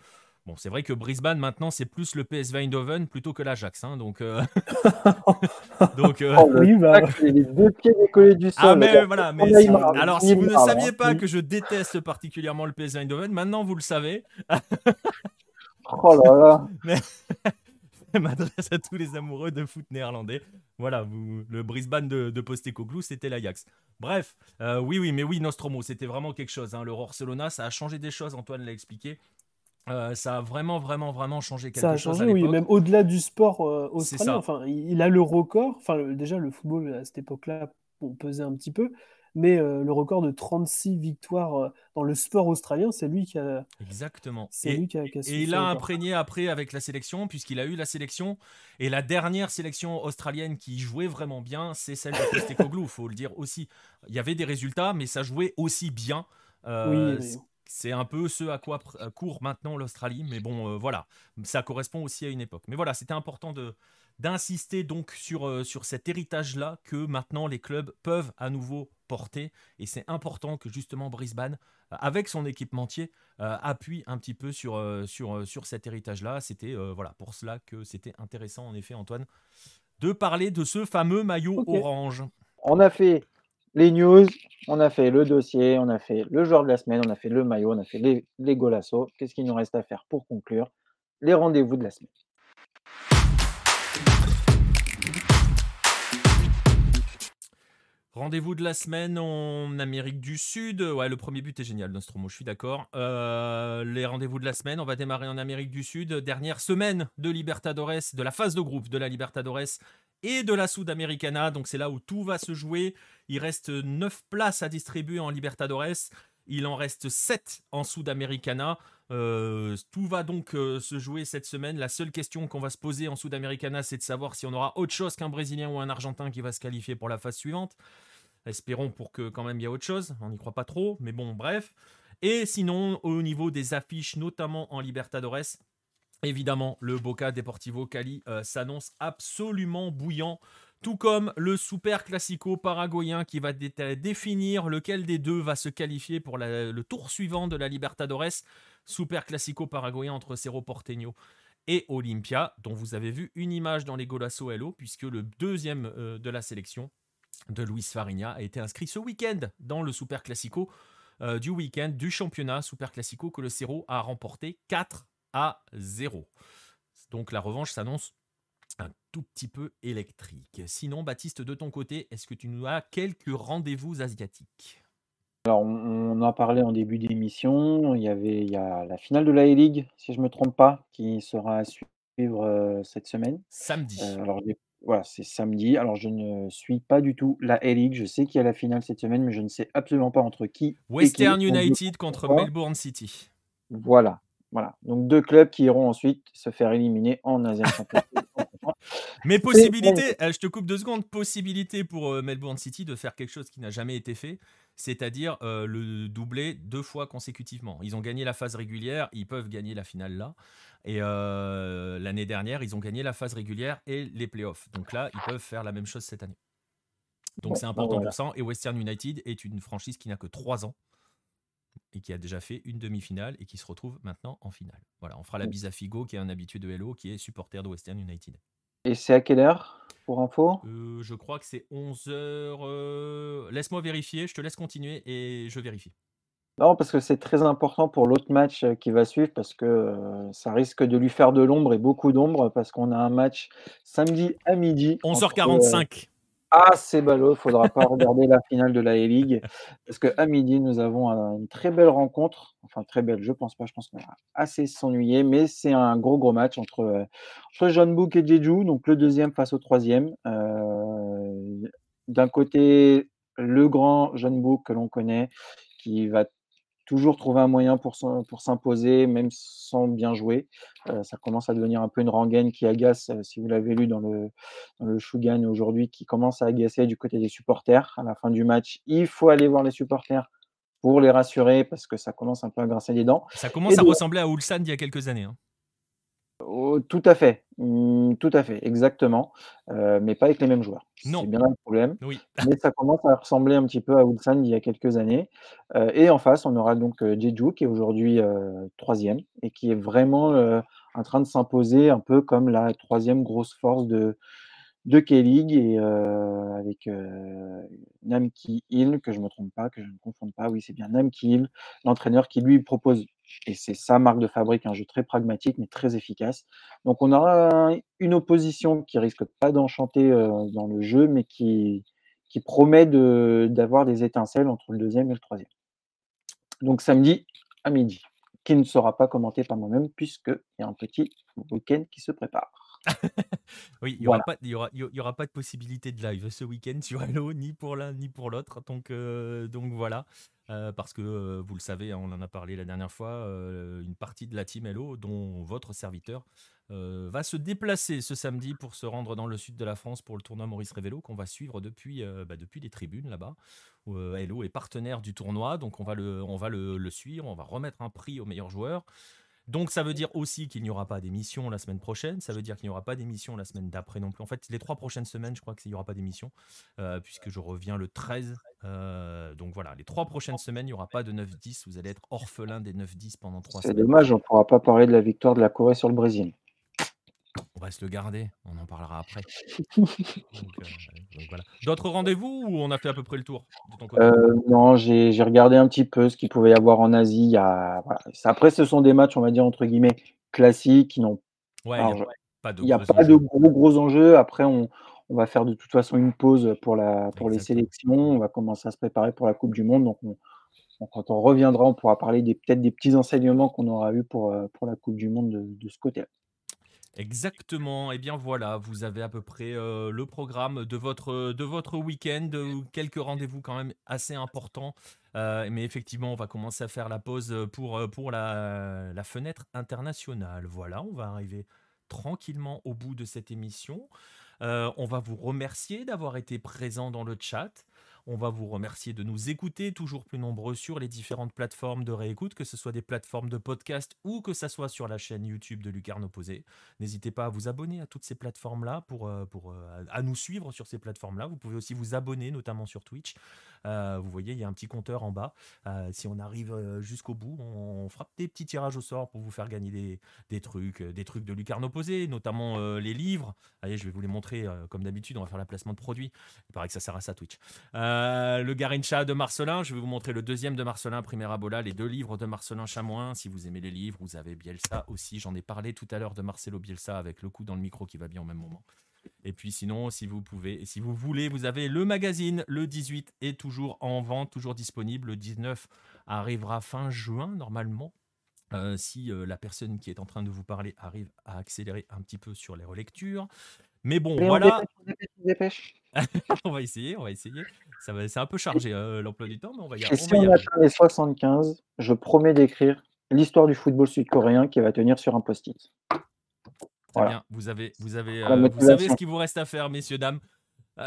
Bon, c'est vrai que Brisbane maintenant c'est plus le PSV Eindhoven plutôt que l'Ajax, hein, donc. Euh, donc. Euh, oh, oui, bah... les deux pieds décollés du sol. Ah mais voilà, mais alors si vous ne saviez pas que je déteste particulièrement le PSV Eindhoven, maintenant vous le savez. oh là là. Mais... m'adresse à tous les amoureux de foot néerlandais. Voilà, vous, le Brisbane de, de Postecoglou, c'était l'Ajax. Bref, euh, oui, oui, mais oui, Nostromo, c'était vraiment quelque chose. Hein. Le Barcelona, ça a changé des choses, Antoine l'a expliqué. Euh, ça a vraiment, vraiment, vraiment changé quelque chose. Ça a changé, oui, même au-delà du sport euh, australien. Enfin, il a le record. Enfin, déjà, le football à cette époque-là, on pesait un petit peu. Mais euh, le record de 36 victoires dans le sport australien, c'est lui qui a. Exactement. C'est lui qui a, Et il a imprégné après avec la sélection, puisqu'il a eu la sélection. Et la dernière sélection australienne qui jouait vraiment bien, c'est celle de Postecoglou, il faut le dire aussi. Il y avait des résultats, mais ça jouait aussi bien. oui, c'est un peu ce à quoi court maintenant l'Australie, mais bon, euh, voilà, ça correspond aussi à une époque. Mais voilà, c'était important de d'insister donc sur, euh, sur cet héritage-là que maintenant les clubs peuvent à nouveau porter. Et c'est important que justement Brisbane, euh, avec son équipementier, appuie un petit peu sur, sur, sur cet héritage-là. C'était voilà, pour cela que c'était intéressant, en effet, Antoine, de parler de ce fameux maillot orange. On a fait les news, on a fait le dossier, on a fait le joueur de la semaine, on a fait le maillot, on a fait les, les Qu'est-ce qu'il nous reste à faire pour conclure? Les rendez-vous de la semaine. Rendez-vous de la semaine en Amérique du Sud. Ouais, le premier but est génial, Nostromo, je suis d'accord. Euh, les rendez-vous de la semaine, on va démarrer en Amérique du Sud. Dernière semaine de Libertadores, de la phase de groupe de la Libertadores et de la Sudamericana. Donc c'est là où tout va se jouer. Il reste 9 places à distribuer en Libertadores. Il en reste 7 en Sudamericana. Euh, tout va donc euh, se jouer cette semaine. La seule question qu'on va se poser en Sudamericana, c'est de savoir si on aura autre chose qu'un Brésilien ou un Argentin qui va se qualifier pour la phase suivante. Espérons pour que quand même il y ait autre chose. On n'y croit pas trop, mais bon, bref. Et sinon, au niveau des affiches, notamment en Libertadores, Évidemment, le Boca Deportivo Cali euh, s'annonce absolument bouillant, tout comme le Super Classico paraguayen qui va définir lequel des deux va se qualifier pour le tour suivant de la Libertadores. Super Classico paraguayen entre Cerro Porteño et Olympia, dont vous avez vu une image dans les Golasso Hello, puisque le deuxième euh, de la sélection de Luis Farinha a été inscrit ce week-end dans le Super Classico euh, du week-end du championnat Super Classico que le Cerro a remporté 4 à 0. Donc la revanche s'annonce un tout petit peu électrique. Sinon, Baptiste, de ton côté, est-ce que tu nous as quelques rendez-vous asiatiques? Alors, on, en a parlé en début d'émission. Il y avait il y a la finale de la A-League, si je ne me trompe pas, qui sera à suivre euh, cette semaine. Samedi. Euh, alors, voilà, c'est samedi. Alors, je ne suis pas du tout la A-League. Je sais qu'il y a la finale cette semaine, mais je ne sais absolument pas entre qui. Western United contre Melbourne City. Voilà. Voilà. Donc deux clubs qui iront ensuite se faire éliminer en Championship. Mais possibilité, euh, je te coupe deux secondes, possibilité pour euh, Melbourne City de faire quelque chose qui n'a jamais été fait, c'est-à-dire euh, le doubler deux fois consécutivement. Ils ont gagné la phase régulière, ils peuvent gagner la finale là. Et l'année dernière, ils ont gagné la phase régulière et les playoffs. Donc là, ils peuvent faire la même chose cette année. Donc c'est important pour ça. Et Western United est une franchise qui n'a que trois ans et qui a déjà fait une demi-finale et qui se retrouve maintenant en finale. Voilà, on fera la bise à Figo, qui est un habitué de Hello, qui est supporter de Western United. Et c'est à quelle heure pour info? Euh, Je crois que c'est 11h. Euh, laisse-moi vérifier, je te laisse continuer et je vérifie. Non, parce que c'est très important pour l'autre match euh, qui va suivre, parce que ça risque de lui faire de l'ombre et beaucoup d'ombre, parce qu'on a un match samedi à midi. 11h45. Ah, c'est ballot, il ne faudra pas regarder la finale de la A-League. Parce qu'à midi, nous avons une très belle rencontre. Enfin, très belle, je pense pas. Je pense qu'on va assez s'ennuyer. Mais c'est un gros, gros match entre, euh, entre John Book et Jeju. Donc, le deuxième face au troisième. Euh, d'un côté, le grand John Book que l'on connaît, qui va toujours trouver un moyen pour, pour s'imposer, même sans bien jouer. Euh, ça commence à devenir un peu une rengaine qui agace, euh, si vous l'avez lu dans le, dans le Shugan aujourd'hui, qui commence à agacer du côté des supporters. À la fin du match, il faut aller voir les supporters pour les rassurer parce que ça commence un peu à grincer les dents. Ça commence à ressembler à Ulsan d'il y a quelques années. Hein. Oh, tout à fait, mmh, tout à fait, exactement, euh, mais pas avec les mêmes joueurs. Non. C'est bien là le problème. Oui. Mais ça commence à ressembler un petit peu à Ulsan il y a quelques années. Euh, et en face, on aura donc Jeju qui est aujourd'hui troisième et qui est vraiment en train de s'imposer un peu comme la troisième grosse force de, de K-League et avec Namki Hill, que je ne me trompe pas, que je ne confonde pas, oui, c'est bien Namki Hill, l'entraîneur qui lui propose, et c'est sa marque de fabrique, un jeu très pragmatique mais très efficace. Donc on aura une opposition qui risque pas d'enchanter dans le jeu, mais qui, qui promet d'avoir des étincelles entre le deuxième et le troisième. Donc samedi à midi, qui ne sera pas commenté par moi-même, puisqu'il y a un petit week-end qui se prépare. Oui, il n'y aura, pas, y aura, y aura pas de possibilité de live ce week-end sur Hello, ni pour l'un ni pour l'autre. Donc, euh, donc voilà, euh, parce que euh, vous le savez, hein, on en a parlé la dernière fois, une partie de la team Hello, dont votre serviteur, va se déplacer ce samedi pour se rendre dans le sud de la France pour le tournoi Maurice Révélo qu'on va suivre depuis, bah, depuis les tribunes là-bas. Hello est partenaire du tournoi, donc on va, le, on va le, le suivre, on va remettre un prix aux meilleurs joueurs. Donc ça veut dire aussi qu'il n'y aura pas d'émission la semaine prochaine, ça veut dire qu'il n'y aura pas d'émission la semaine d'après non plus. En fait, les trois prochaines semaines, je crois qu'il n'y aura pas d'émission, euh, puisque je reviens le 13. Euh, donc voilà, les trois prochaines semaines, il n'y aura pas de 9-10, vous allez être orphelin des 9-10 pendant trois semaines. C'est dommage, on ne pourra pas parler de la victoire de la Corée sur le Brésil. On va se le garder, on en parlera après. Euh, D'autres rendez-vous ou on a fait à peu près le tour euh, Non, j'ai regardé un petit peu ce qu'il pouvait y avoir en Asie. Après, ce sont des matchs, on va dire, entre guillemets, classiques qui n'ont ouais, Il n'y a pas de gros, gros enjeux. Après, on, va faire de toute façon une pause pour, la, pour les sélections. On va commencer à se préparer pour la Coupe du Monde. Donc, quand on reviendra, on pourra parler peut-être des petits enseignements qu'on aura eu pour, euh, pour la Coupe du Monde de, de ce côté-là. Exactement. Eh bien voilà, vous avez à peu près euh, le programme de votre, de votre week-end, quelques rendez-vous quand même assez importants. Euh, mais effectivement, on va commencer à faire la pause pour, euh, pour la, la fenêtre internationale. Voilà, on va arriver tranquillement au bout de cette émission. on va vous remercier d'avoir été présent dans le chat. On va vous remercier de nous écouter, toujours plus nombreux sur les différentes plateformes de réécoute, que ce soit des plateformes de podcast ou que ce soit sur la chaîne YouTube de Lucarne Opposé. N'hésitez pas à vous abonner à toutes ces plateformes-là, pour, euh, pour, euh, à nous suivre sur ces plateformes-là. Vous pouvez aussi vous abonner, notamment sur Twitch. Euh, vous voyez, il y a un petit compteur en bas. si on arrive jusqu'au bout, on, fera des petits tirages au sort pour vous faire gagner des, trucs, des trucs de Lucarne Opposé, notamment les livres. Allez, je vais vous les montrer comme d'habitude. On va faire la placement de produits. Il paraît que ça sert à ça, Twitch. Le Garincha de Marcelin, je vais vous montrer le deuxième de Marcelin, Primera Bola, les deux livres de Marcelin Chamoin. Si vous aimez les livres, vous avez Bielsa aussi. J'en ai parlé tout à l'heure de Marcelo Bielsa avec le coup dans le micro qui va bien au même moment. Et puis sinon, si vous pouvez, si vous voulez, vous avez le magazine. Le 18 est toujours en vente, toujours disponible. Le 19 arrivera fin juin normalement. Euh, si euh, la personne qui est en train de vous parler arrive à accélérer un petit peu sur les relectures. Mais bon, voilà. on va essayer, on va essayer. Ça va, c'est un peu chargé euh, l'emploi du temps, mais on va y arriver. Et si on, atteint les 75, je promets d'écrire l'histoire du football sud-coréen qui va tenir sur un post-it. Très bien, vous avez, vous avez, vous savez ce qu'il vous reste à faire, messieurs dames.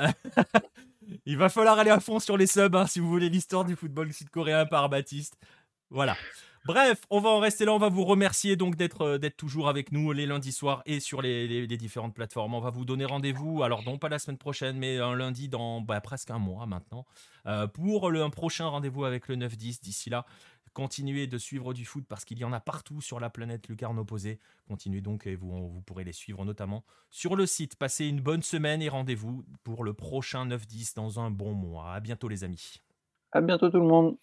Il va falloir aller à fond sur les subs hein, si vous voulez l'histoire du football sud-coréen par Baptiste. Voilà. Bref, on va en rester là. On va vous remercier donc d'être euh, toujours avec nous les lundis soirs et sur les, différentes plateformes. On va vous donner rendez-vous, alors non pas la semaine prochaine, mais un lundi dans bah, presque un mois maintenant, euh, pour le, un prochain rendez-vous avec le 9-10. D'ici là, continuez de suivre du foot parce qu'il y en a partout sur la planète lucarne opposée. Continuez donc et vous, vous pourrez les suivre notamment sur le site. Passez une bonne semaine et rendez-vous pour le prochain 9-10 dans un bon mois. À bientôt les amis. À bientôt tout le monde.